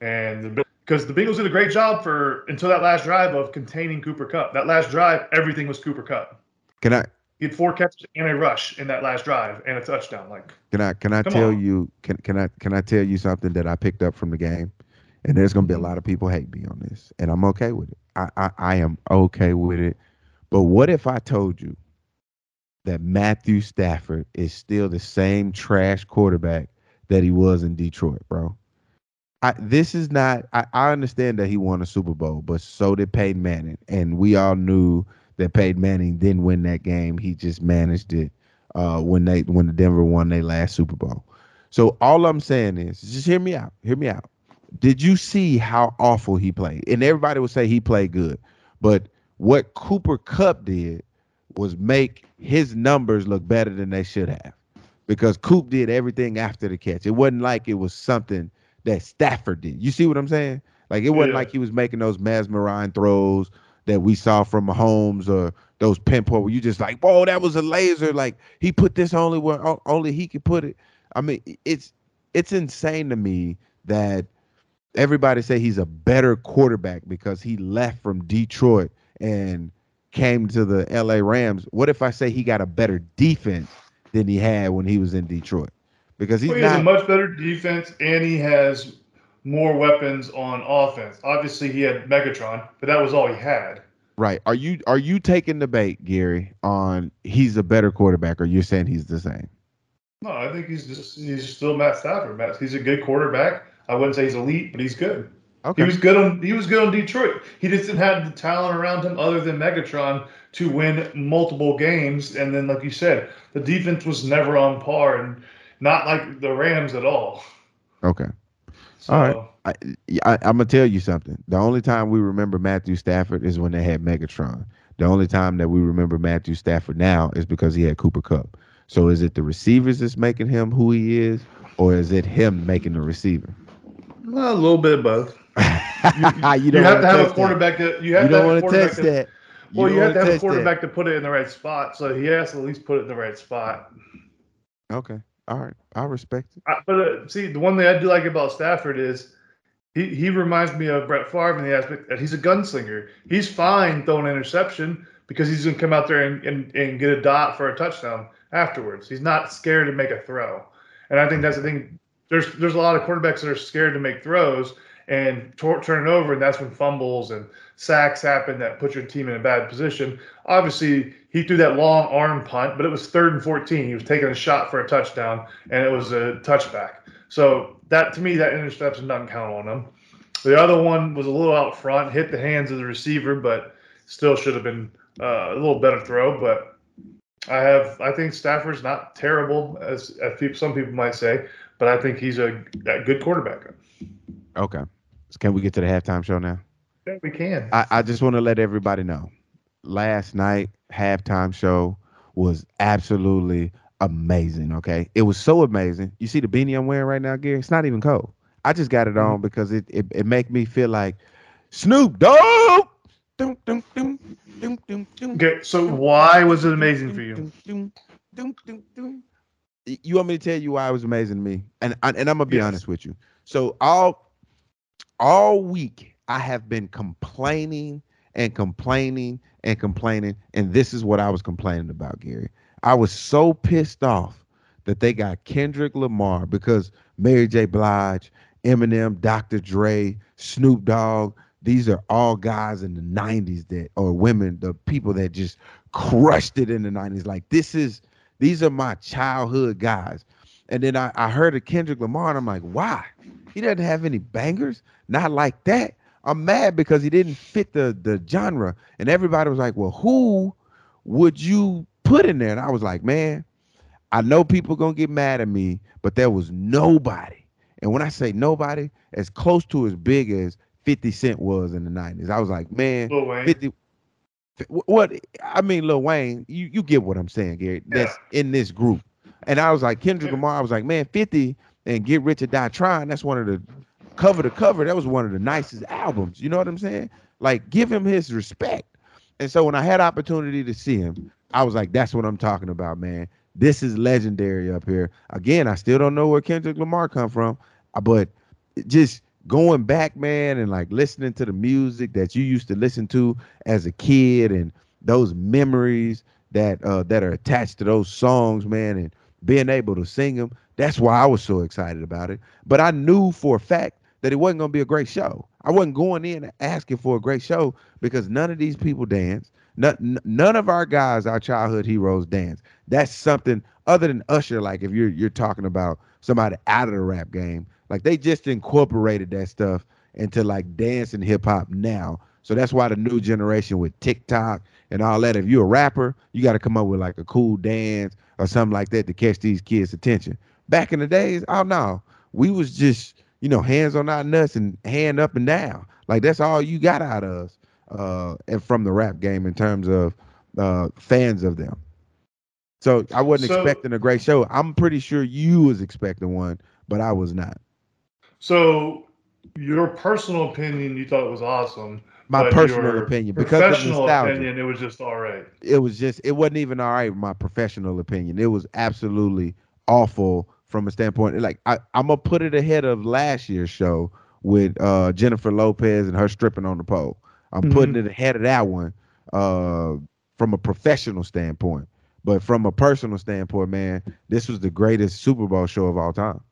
B: and the because the Bengals did a great job for until that last drive of containing Cooper Kupp. That last drive, everything was Cooper Kupp.
C: Can I
B: He had four catches and a rush in that last drive and a touchdown. Like
C: Can I can I tell
B: on.
C: you can can I can I tell you something that I picked up from the game? And there's gonna be a mm-hmm. lot of people hate me on this, and I'm okay with it. I I, I am okay with it. But what if I told you that Matthew Stafford is still the same trash quarterback that he was in Detroit, bro? I, this is not. I, I understand that he won a Super Bowl, but so did Peyton Manning, and we all knew that Peyton Manning didn't win that game. He just managed it uh, when they when the Denver won their last Super Bowl. So all I'm saying is, just hear me out. Hear me out. Did you see how awful he played? And everybody would say he played good, but what Cooper Kupp did was make his numbers look better than they should have, because Coop did everything after the catch. It wasn't like it was something that Stafford did. You see what I'm saying? Like it wasn't
B: Yeah.
C: like he was making those mesmerizing throws that we saw from Mahomes or those pinpoint where you just like, whoa, that was a laser. Like he put this only where only he could put it. I mean, it's it's insane to me that everybody say he's a better quarterback because he left from Detroit and came to the LA Rams. What if I say he got a better defense than he had when he was in Detroit? Because he's
B: Well, he has a much better defense and he has more weapons on offense. Obviously, he had Megatron, but that was all he had.
C: right. Are you are you taking the bait, Gary, on he's a better quarterback or you're saying he's the same?
B: No, I think he's just he's still Matt Stafford. Matt, he's a good quarterback. I wouldn't say he's elite, but he's good.
C: Okay.
B: He was good on he was good on Detroit. He just didn't have the talent around him other than Megatron to win multiple games. And then, like you said, the defense was never on par and not like the Rams at all.
C: okay.
B: So,
C: All right. I, I, I'm gonna tell you something. The only time we remember Matthew Stafford is when they had Megatron. The only time that we remember Matthew Stafford now is because he had Cooper Kupp. So is it the receivers that's making him who he is, or is it him making the receiver?
B: Well, a little bit of both.
C: you,
B: You,
C: don't
B: have to have a quarterback that you have
C: You
B: to
C: don't
B: have
C: want to
B: quarterback
C: touch
B: that, well, you have to have a
C: touch that.
B: quarterback to put it in the right spot. So he has to at least put it in the right spot.
C: Okay. All right. I respect it.
B: I, but uh, see, the one thing I do like about Stafford is he, he reminds me of Brett Favre in the aspect that he's a gunslinger. He's fine throwing an interception because he's going to come out there and, and, and get a dot for a touchdown. afterwards. He's not scared to make a throw, and I think that's the thing. There's there's a lot of quarterbacks that are scared to make throws and t- turn it over, and that's when fumbles and sacks happen that put your team in a bad position. Obviously, he threw that long arm punt, but it was third and 14. He was taking a shot for a touchdown, and it was a touchback. So that to me, that interception doesn't count on him. The other one was a little out front, hit the hands of the receiver, but still should have been uh, a little better throw. But I have, I think Stafford's not terrible as, as people, some people might say, but I think he's a, a good quarterback.
C: Okay. Can we get to the halftime show now?
B: Yeah, we can.
C: I, I just want to let everybody know. Last night halftime show was absolutely amazing. Okay, it was so amazing. You see the beanie I'm wearing right now, Gary? It's not even cold. I just got it on mm-hmm. because it it, it make me feel like Snoop Dogg. Dum, dum, dum, dum, dum, dum,
B: Okay, so why was it amazing for you?
C: You want me to tell you why it was amazing to me? And and I'm gonna be
B: Yes.
C: honest with you. So all all week I have been complaining and complaining and complaining, and this is what I was complaining about, Gary. I was so pissed off that they got Kendrick Lamar because Mary J. Blige, Eminem, Dr. Dre, Snoop Dogg, these are all guys in the 90s that or women, the people that just crushed it in the 90s. Like this is these are my childhood guys. And then I, I heard of Kendrick Lamar, and I'm like, why? He doesn't have any bangers, not like that. I'm mad because he didn't fit the the genre. And everybody was like, well, who would you put in there? And I was like, man, I know people gonna get mad at me, but there was nobody. And when I say nobody, as close to as big as 50 Cent was in the 90s, I was like, man,
B: Lil Wayne.
C: 50 what I mean, Lil Wayne, you, you get what I'm saying, Gary. That's in this group. And I was like, Kendrick
B: Yeah.
C: Lamar, I was like, man, 50 and Get Rich or Die Trying, that's one of the cover to cover. That was one of the nicest albums. You know what I'm saying? Like, give him his respect. And so when I had opportunity to see him, I was like, that's what I'm talking about, man. This is legendary up here. Again, I still don't know where Kendrick Lamar come from, uh, but just going back, man, and like listening to the music that you used to listen to as a kid and those memories that uh that are attached to those songs, man, and being able to sing them. That's why I was so excited about it. But I knew for a fact that it wasn't gonna be a great show. I wasn't going in asking for a great show because none of these people dance. None, none of our guys, our childhood heroes, dance. That's something other than Usher. Like if you're you're talking about somebody out of the rap game, like they just incorporated that stuff into like dance and hip hop now. So that's why the new generation with TikTok and all that. If you're a rapper, you got to come up with like a cool dance or something like that to catch these kids' attention. Back in the days, oh no, we was just you know hands on our nuts and hand up and down. Like that's all you got out of us uh, and from the rap game in terms of uh, fans of them. So I wasn't
B: So-
C: expecting a great show. I'm pretty sure you was expecting one, but I was not.
B: So, your personal opinion, you thought it was awesome.
C: My personal opinion, because of nostalgia.
B: opinion, it was just all right.
C: it was just it wasn't even all right my professional opinion it was absolutely awful from a standpoint like I, i'm gonna put it ahead of last year's show with uh jennifer lopez and her stripping on the pole i'm putting it ahead of that one uh from a professional standpoint but from a personal standpoint man this was the greatest super bowl show of all time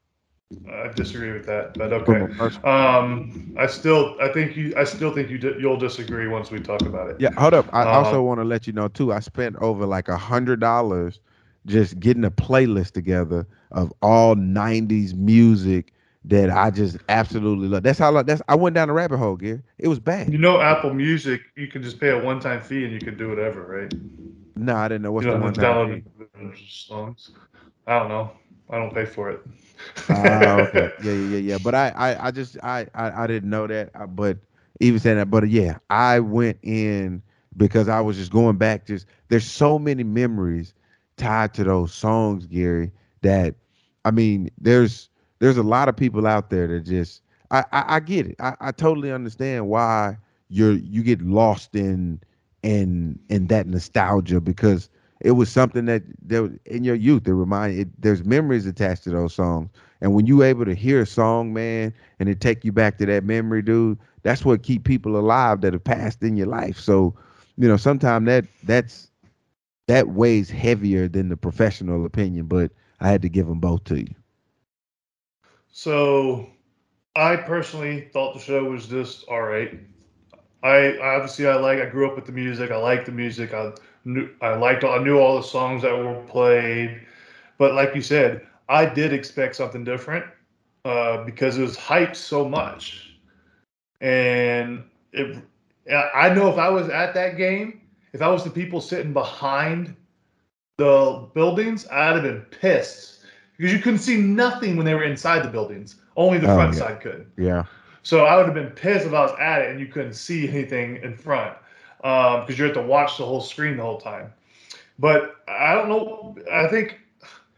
B: I disagree with that, but okay. Um, I still, I think you, I still think you, di- you'll disagree once we talk about it.
C: Yeah, hold up. I
B: Uh,
C: also want to let you know too. I spent over like a hundred dollars just getting a playlist together of all '90s music that I just absolutely love. That's how. I, that's I went down the rabbit hole, Gear. It was bad.
B: You know, Apple Music, you can just pay a one-time fee and you can do whatever, right?
C: No, I didn't know what's
B: you
C: the one time.
B: songs. I don't know. I don't pay for it.
C: Ah, okay. Yeah, yeah, yeah, yeah. But I, I, I just, I, I, I didn't know that. uh, But even saying that, but yeah, I went in because I was just going back. Just there's so many memories tied to those songs, Gary. That I mean, there's there's a lot of people out there that just I, I, I get it. I, I totally understand why you're you get lost in in in that nostalgia because it was something that there in your youth that remind it there's memories attached to those songs and when you able to hear a song man and it take you back to that memory dude that's what keep people alive that have passed in your life so you know sometimes that that's that weighs heavier than the professional opinion. But I had to give them both to you.
B: So, I personally thought the show was just all right. I obviously I like I grew up with the music. I like the music. I knew I liked I knew all the songs that were played. But like you said, I did expect something different uh, because it was hyped so much. And if I know if I was at that game, if I was the people sitting behind the buildings, I'd have been pissed because you couldn't see nothing when they were inside the buildings. Only the
C: Oh,
B: front
C: yeah.
B: side could.
C: Yeah.
B: So I would have been pissed if I was at it and you couldn't see anything in front because you had to watch the whole screen the whole time. But I don't know. I think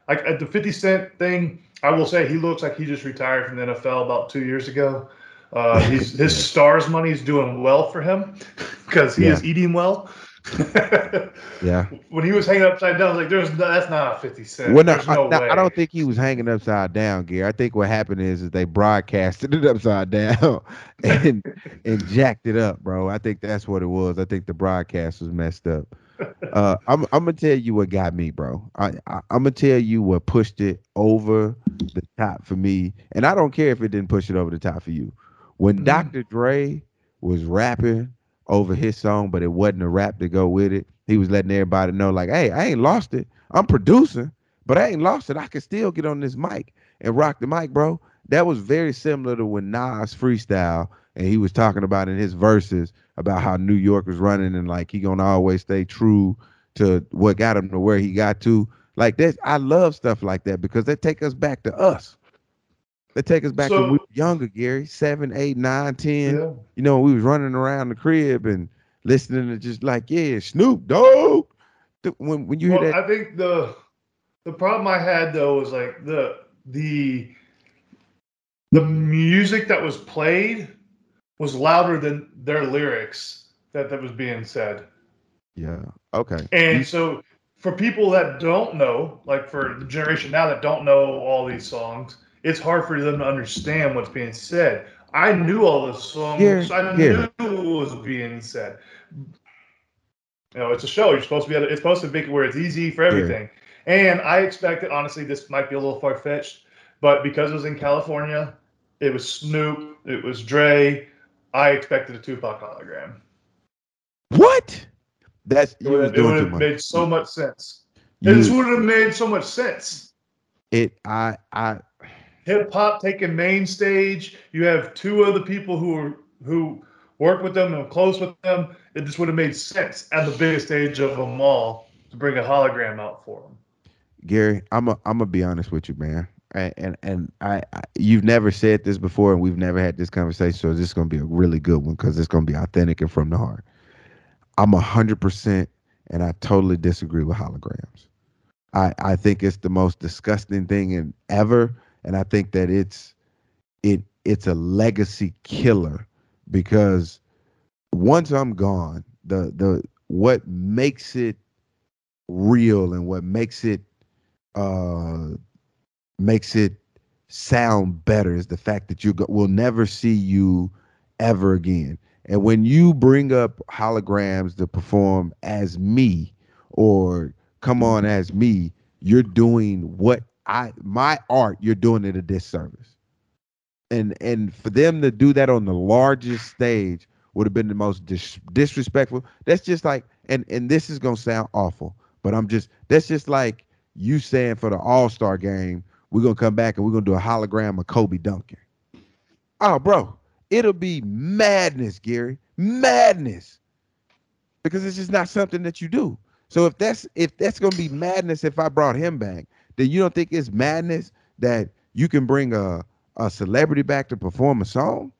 B: like at the 50 Cent thing, I will say he looks like he just retired from the NFL about two years ago. Uh, he's, his stars money is doing well for him because he
C: Yeah.
B: is eating well.
C: Yeah.
B: when he was hanging upside down, I was like, "There's no, that's not a 50 Cent.
C: Well, no, I,
B: no way."
C: I don't think he was hanging upside down, Gary. I think what happened is, is they broadcasted it upside down and and jacked it up, bro. I think that's what it was. I think the broadcast was messed up. Uh, I'm I'm gonna tell you what got me, bro. I, I I'm gonna tell you what pushed it over the top for me, and I don't care if it didn't push it over the top for you. When
B: Mhm.
C: Dr. Dre was rapping over his song, but it wasn't a rap to go with it. He was letting everybody know, like, hey, I ain't lost it. I'm producing, but I ain't lost it. I can still get on this mic and rock the mic, bro. That was very similar to when Nas freestyle and he was talking about in his verses about how New York was running and like he gonna always stay true to what got him to where he got to. Like that, I love stuff like that because they take us back to us. They take us back to
B: So-
C: when we were younger, Gary, seven, eight, nine, ten
B: Yeah.
C: you know, we was running around the crib and listening to just like, yeah, Snoop Dogg. When when you hear that,
B: I think the the problem I had though was like the the the music that was played was louder than their lyrics that that was being said.
C: yeah, okay,
B: And so for people that don't know, like for the generation now that don't know all these songs, it's hard for them to understand what's being said. I knew all the songs.
C: Yeah,
B: I
C: yeah.
B: knew what was being said. You know, it's a show. You're supposed to be able to, it's supposed to make it where it's easy for everything. And I expected, honestly, this might be a little far fetched, but because it was in California, it was Snoop, it was Dre. I expected a Tupac hologram.
C: what? That's
B: It would it would have made so much sense.
C: You-
B: This would have made so much sense.
C: it, I, I,
B: Hip hop taking main stage. You have two other people who are, who work with them and close with them. It just would have made sense at the biggest stage of them all to bring a hologram out for them.
C: Gary, I'm a, I'm gonna be honest with you, man. And and, I, I, you've never said this before, and we've never had this conversation, so this is gonna be a really good one because it's gonna be authentic and from the heart. I'm hundred percent, and I totally disagree with holograms. I I think it's the most disgusting thing in ever, and I think that it's it it's a legacy killer because once I'm gone, the the what makes it real and what makes it uh makes it sound better is the fact that you go, will never see you ever again. And when you bring up holograms to perform as me or come on as me, you're doing what I my art, you're doing it a disservice. And and for them to do that on the largest stage would have been the most dis- disrespectful. That's just like and and this is to sound awful, but I'm just that's just like you saying for the All-Star game, we're to come back and we're to do a hologram of Kobe Duncan. Oh, bro, it'll be madness, Gary. Madness. Because it's just not something that you do. So if that's if that's to be madness if I brought him back, then you don't think it's madness that you can bring a a celebrity back to perform a song?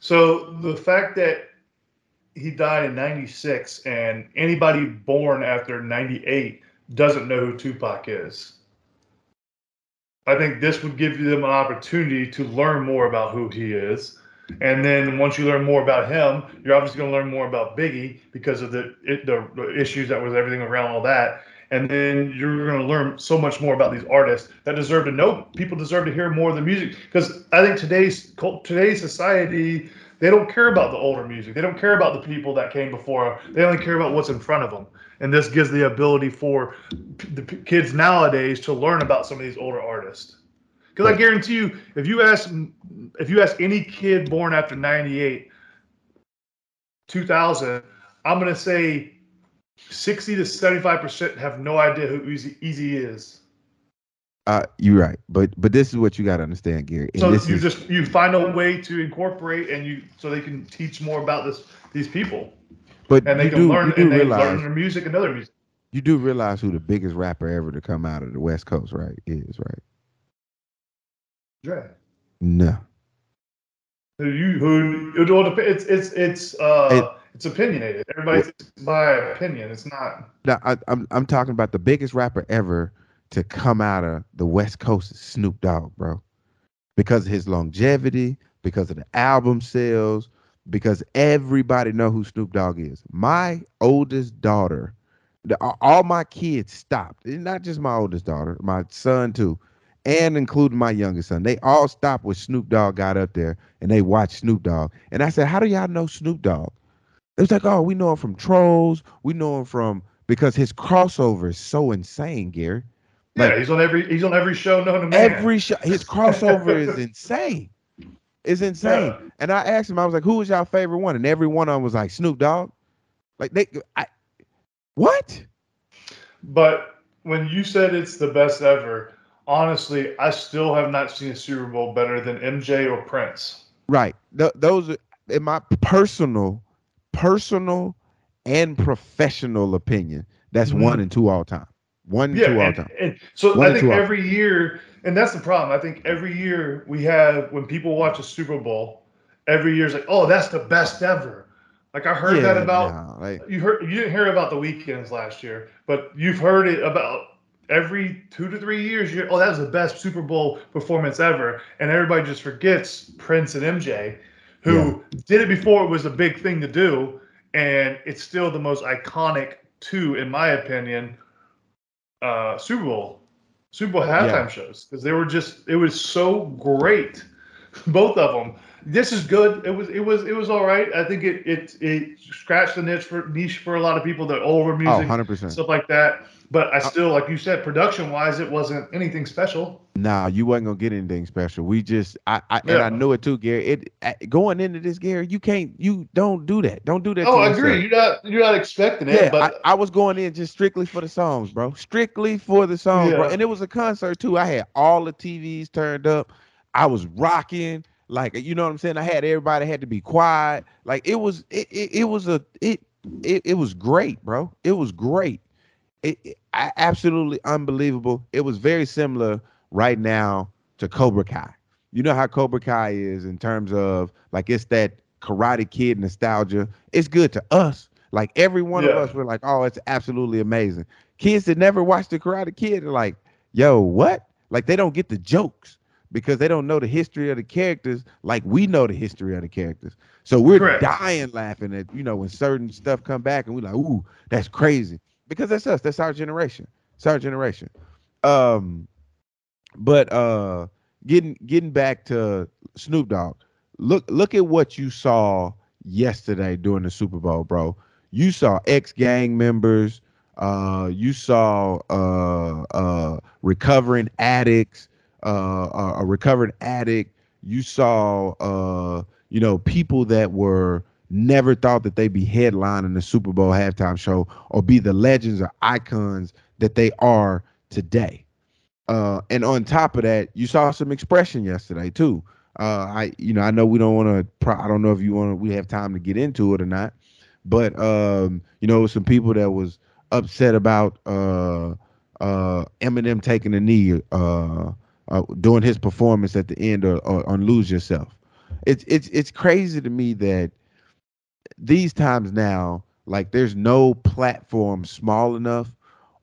B: So the fact that he died in 96 and anybody born after 98 doesn't know who Tupac is. I think this would give them an opportunity to learn more about who he is. And then once you learn more about him, you're obviously going to learn more about Biggie because of the, the issues that was everything around all that. And then you're going to learn so much more about these artists that deserve to know. People deserve to hear more of the music because I think today's today's society, they don't care about the older music. They don't care about the people that came before. They only care about what's in front of them. And this gives the ability for the kids nowadays to learn about some of these older artists. Because I guarantee you, if you ask if you ask any kid born after '98, 2000, I'm gonna say 60 to 75 percent have no idea who Easy, Easy is.
C: Uh, you're right, but but this is what you got to understand, Gary.
B: so
C: this
B: you
C: is,
B: just you find a way to incorporate and you so they can teach more about this these people
C: but
B: and they can
C: do,
B: learn and they
C: realize
B: learn their music and other music.
C: you do realize who the biggest rapper ever to come out of the West Coast, right? Is right?
B: Dre.
C: No,
B: Who you who it all depends. It's it's it's uh
C: It-
B: it's opinionated. Everybody's by opinion. It's not.
C: no, I, I'm I'm talking about the biggest rapper ever to come out of the West Coast Snoop Dogg, bro, because of his longevity, because of the album sales, because everybody know who Snoop Dogg is. My oldest daughter, all my kids stopped. Not just my oldest daughter, my son too, and including my youngest son. They all stopped when Snoop Dogg got up there and they watched Snoop Dogg. And I said, "How do y'all know Snoop Dogg?" It was like, "Oh, we know him from Trolls. We know him from because his crossover is so insane, Gary. Like-
B: yeah, he's on every he's on every show known to man.
C: Every show, his crossover is insane. It's insane.
B: Yeah.
C: And I asked him, I was like, "Who was your favorite one?" And every one of them was like Snoop Dogg. Like they, I, what?
B: But when you said it's the best ever, honestly, I still have not seen a Super Bowl better than MJ or Prince.
C: Right. Th- those, are, in my personal, personal, and professional opinion, that's
B: Mhm.
C: one and two all time. One
B: Yeah,
C: two all
B: and,
C: time.
B: and so
C: One
B: I think every year, and that's the problem. I think every year we have when people watch a Super Bowl, every year is like, oh, that's the best ever. Like I heard that about
C: nah, like,
B: you heard you didn't hear about the Weeknd's last year, but you've heard it about every two to three years. You're, oh, that was the best Super Bowl performance ever, and everybody just forgets Prince and MJ, who did it before it was a big thing to do, and it's still the most iconic two, in my opinion, uh, Super Bowl, Super Bowl halftime
C: Yeah.
B: shows because they were just it was so great, both of them. This is good. It was it was it was all right. I think it it it scratched the niche for niche for a lot of people that older
C: oh,
B: music
C: 100 percent.
B: stuff like that. But
C: Uh,
B: I still, like you said, production wise, it wasn't anything special.
C: Nah, you wasn't gonna get anything special. We just, I, I and I knew it too, Gary. It uh, going into this, Gary, you can't, you don't do that. Don't do that.
B: Oh,
C: to
B: I
C: yourself.
B: agree. You're not you're not expecting it,
C: Yeah,
B: but
C: I, I was going in just strictly for the songs, bro. Strictly for the songs, bro. And it was a concert too. I had all the TVs turned up. I was rocking, like you know what I'm saying. I had everybody had to be quiet. Like it was, it, it, it was a, it, it, it was great, bro. It was great. It, it absolutely unbelievable. It was very similar right now to Cobra Kai. You know how Cobra Kai is in terms of like it's that Karate Kid nostalgia. It's good to us. Like every one of
B: Yeah.
C: us were like, oh, it's absolutely amazing. Kids that never watched the Karate Kid are like, yo, what? Like they don't get the jokes because they don't know the history of the characters like we know the history of the characters. So we're
B: Correct.
C: dying laughing at, you know, when certain stuff come back and we're like, ooh, that's crazy. Because that's us. That's our generation. It's our generation. Um, but uh getting getting back to Snoop Dogg, look look at what you saw yesterday during the Super Bowl, bro. You saw ex gang members. Uh, you saw uh, uh, recovering addicts. Uh, a recovered addict. You saw uh, you know people that were never thought that they'd be headlining the Super Bowl halftime show or be the legends or icons that they are today. Uh, and on top of that, you saw some expression yesterday too. Uh, I, you know, I know we don't want to. I don't know if you want. We have time to get into it or not. But um, you know, some people that was upset about uh, uh, Eminem taking a knee uh, uh, during his performance at the end or, or on Lose Yourself. It's it's it's crazy to me that these times now, like there's no platform small enough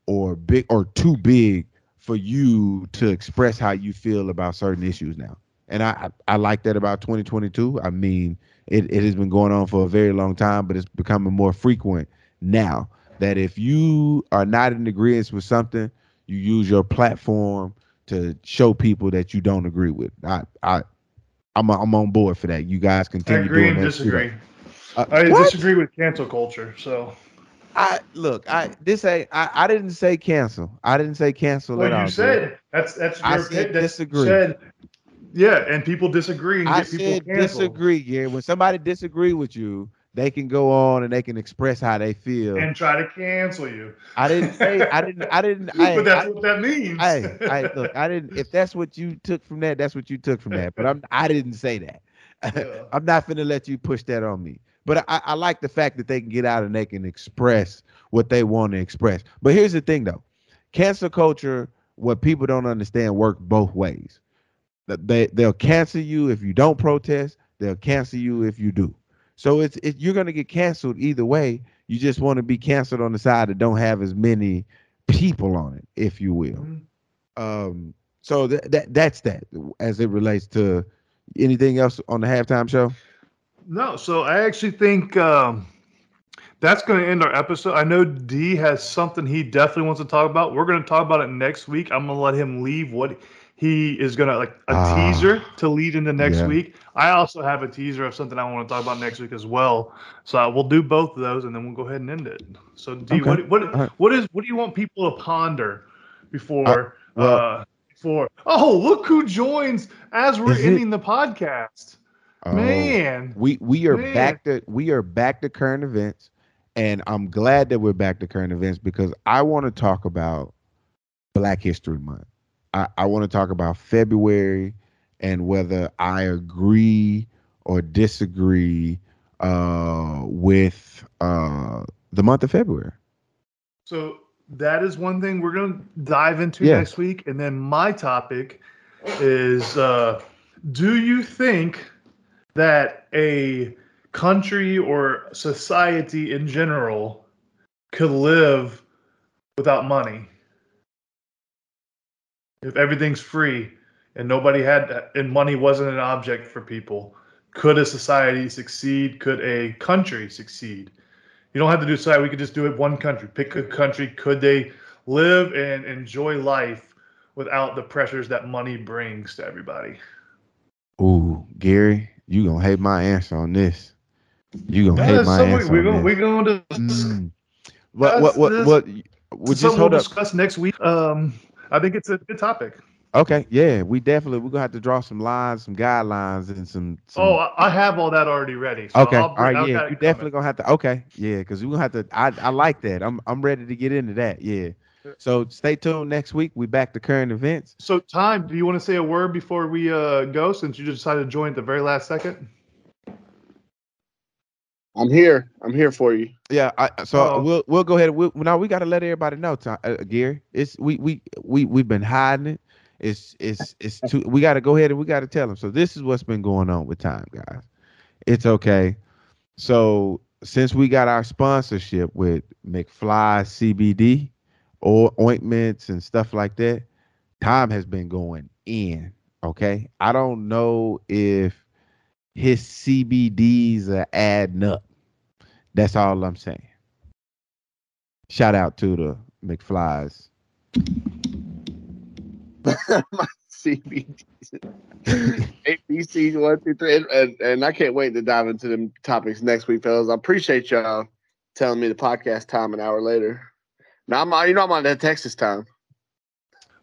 C: or big or too big for you to express how you feel about certain issues now. And I I, I like that about 2022. I mean, it, it has been going on for a very long time, but it's becoming more frequent now that if you are not in agreement with something, you use your platform to show people that you don't agree with. I I I'm I'm on board for that. You guys
B: I
C: continue
B: agree
C: doing
B: and disagree.
C: Uh, Uh,
B: I
C: what?
B: disagree with cancel culture. So,
C: I look. I this ain't. I, I didn't say cancel. I didn't say cancel at
B: well,
C: all.
B: you said that's that's
C: I
B: your
C: said
B: opinion. That's
C: disagree.
B: Said, yeah, and people disagree and
C: I
B: get
C: said disagree. Yeah, when somebody disagree with you, they can go on and they can express how they feel.
B: and try to cancel you.
C: I didn't say. I didn't. I didn't. I,
B: but that's
C: I,
B: what that means.
C: Hey, I look, I didn't. If that's what you took from that, that's what you took from that. But I'm, I didn't say that.
B: Yeah.
C: I'm not finna let you push that on me. But I, I like the fact that they can get out and they can express what they want to express. But here's the thing, though, cancel culture, what people don't understand, work both ways. They they'll cancel you if you don't protest. They'll cancel you if you do. So it's it, you're gonna get canceled either way. You just want to be canceled on the side that don't have as many people on it, if you will.
B: Mhm.
C: Um, so that that that's that as it relates to anything else on the halftime show.
B: No, so I actually think um, that's going to end our episode. I know D has something he definitely wants to talk about. We're going to talk about it next week. I'm going to let him leave what he is going to like a
C: Ah.
B: teaser to lead into next
C: Yeah.
B: week. I also have a teaser of something I want to talk about next week as well. So uh, we'll do both of those and then we'll go ahead and end it. So D,
C: Okay.
B: what what
C: right.
B: what is what do you want people to ponder before
C: well-
B: uh before Oh, look who joins as we're
C: Is it-
B: ending the podcast.
C: Oh,
B: Man.
C: we we are
B: Man.
C: back to we are back to current events, and I'm glad that we're back to current events because I want to talk about Black History Month. I, I want to talk about February and whether I agree or disagree uh, with uh, the month of February.
B: So that is one thing we're going to dive into
C: Yeah.
B: next week. And then my topic is uh, Do you think that a country or society in general could live without money? If everything's free and nobody had, and money wasn't an object for people, could a society succeed? Could a country succeed? You don't have to do society. We could just do it one country. Pick a country. Could they live and enjoy life without the pressures that money brings to everybody?
C: Ooh, Gary, you gonna hate my answer on this. You gonna hate my
B: something
C: answer.
B: we're
C: on gonna,
B: we're going to
C: Mm. What what what what? Well, just hold
B: we'll
C: up.
B: discuss next week. Um, I think it's a good topic.
C: Okay, yeah, we definitely we're gonna have to draw some lines, some guidelines, and some. some
B: Oh, I have all that already ready. So
C: okay,
B: I'll
C: all right, yeah, you
B: it
C: definitely gonna have to. Okay, yeah, because we're gonna have to. I I like that. I'm I'm ready to get into that. Yeah. So stay tuned next week. We back to current events.
B: So, time. Do you want to say a word before we uh, go? Since you just decided to join at the very last second.
D: I'm here. I'm here for you.
C: Yeah, I, so
B: Uh-oh.
C: we'll we'll go ahead. We'll, now we got to let everybody know, Tom, uh, Gary. It's we we we we've been hiding it. It's it's it's too. We got to go ahead and we got to tell them. So this is what's been going on with time, guys. It's okay. So since we got our sponsorship with McFly CBD or ointments and stuff like that, time has been going in. Okay, I don't know if his CBDs are adding up. That's all I'm saying. Shout out to the McFlys.
D: My CBD, ABCs one, two, three, and, and, and I can't wait to dive into them topics next week, fellas. I appreciate y'all telling me the podcast time an hour later. Now I'm, you know, I'm on that Texas time.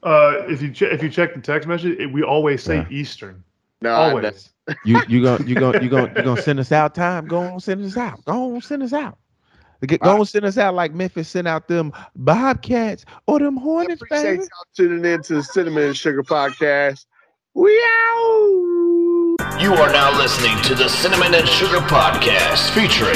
B: Uh, if you che- if you check the text message, it, we always say
C: Yeah.
B: Eastern.
D: No,
B: Always.
C: You you gonna you gonna you gonna you gonna send us out time? Go on, send us out. Go on, send us out. Get, go on, send us out like Memphis sent out them Bobcats or them
D: I
C: Hornets,
D: appreciate
C: baby.
D: y'all tuning in to the Cinnamon and Sugar Podcast. We out.
A: You are now listening to the Cinnamon and Sugar Podcast featuring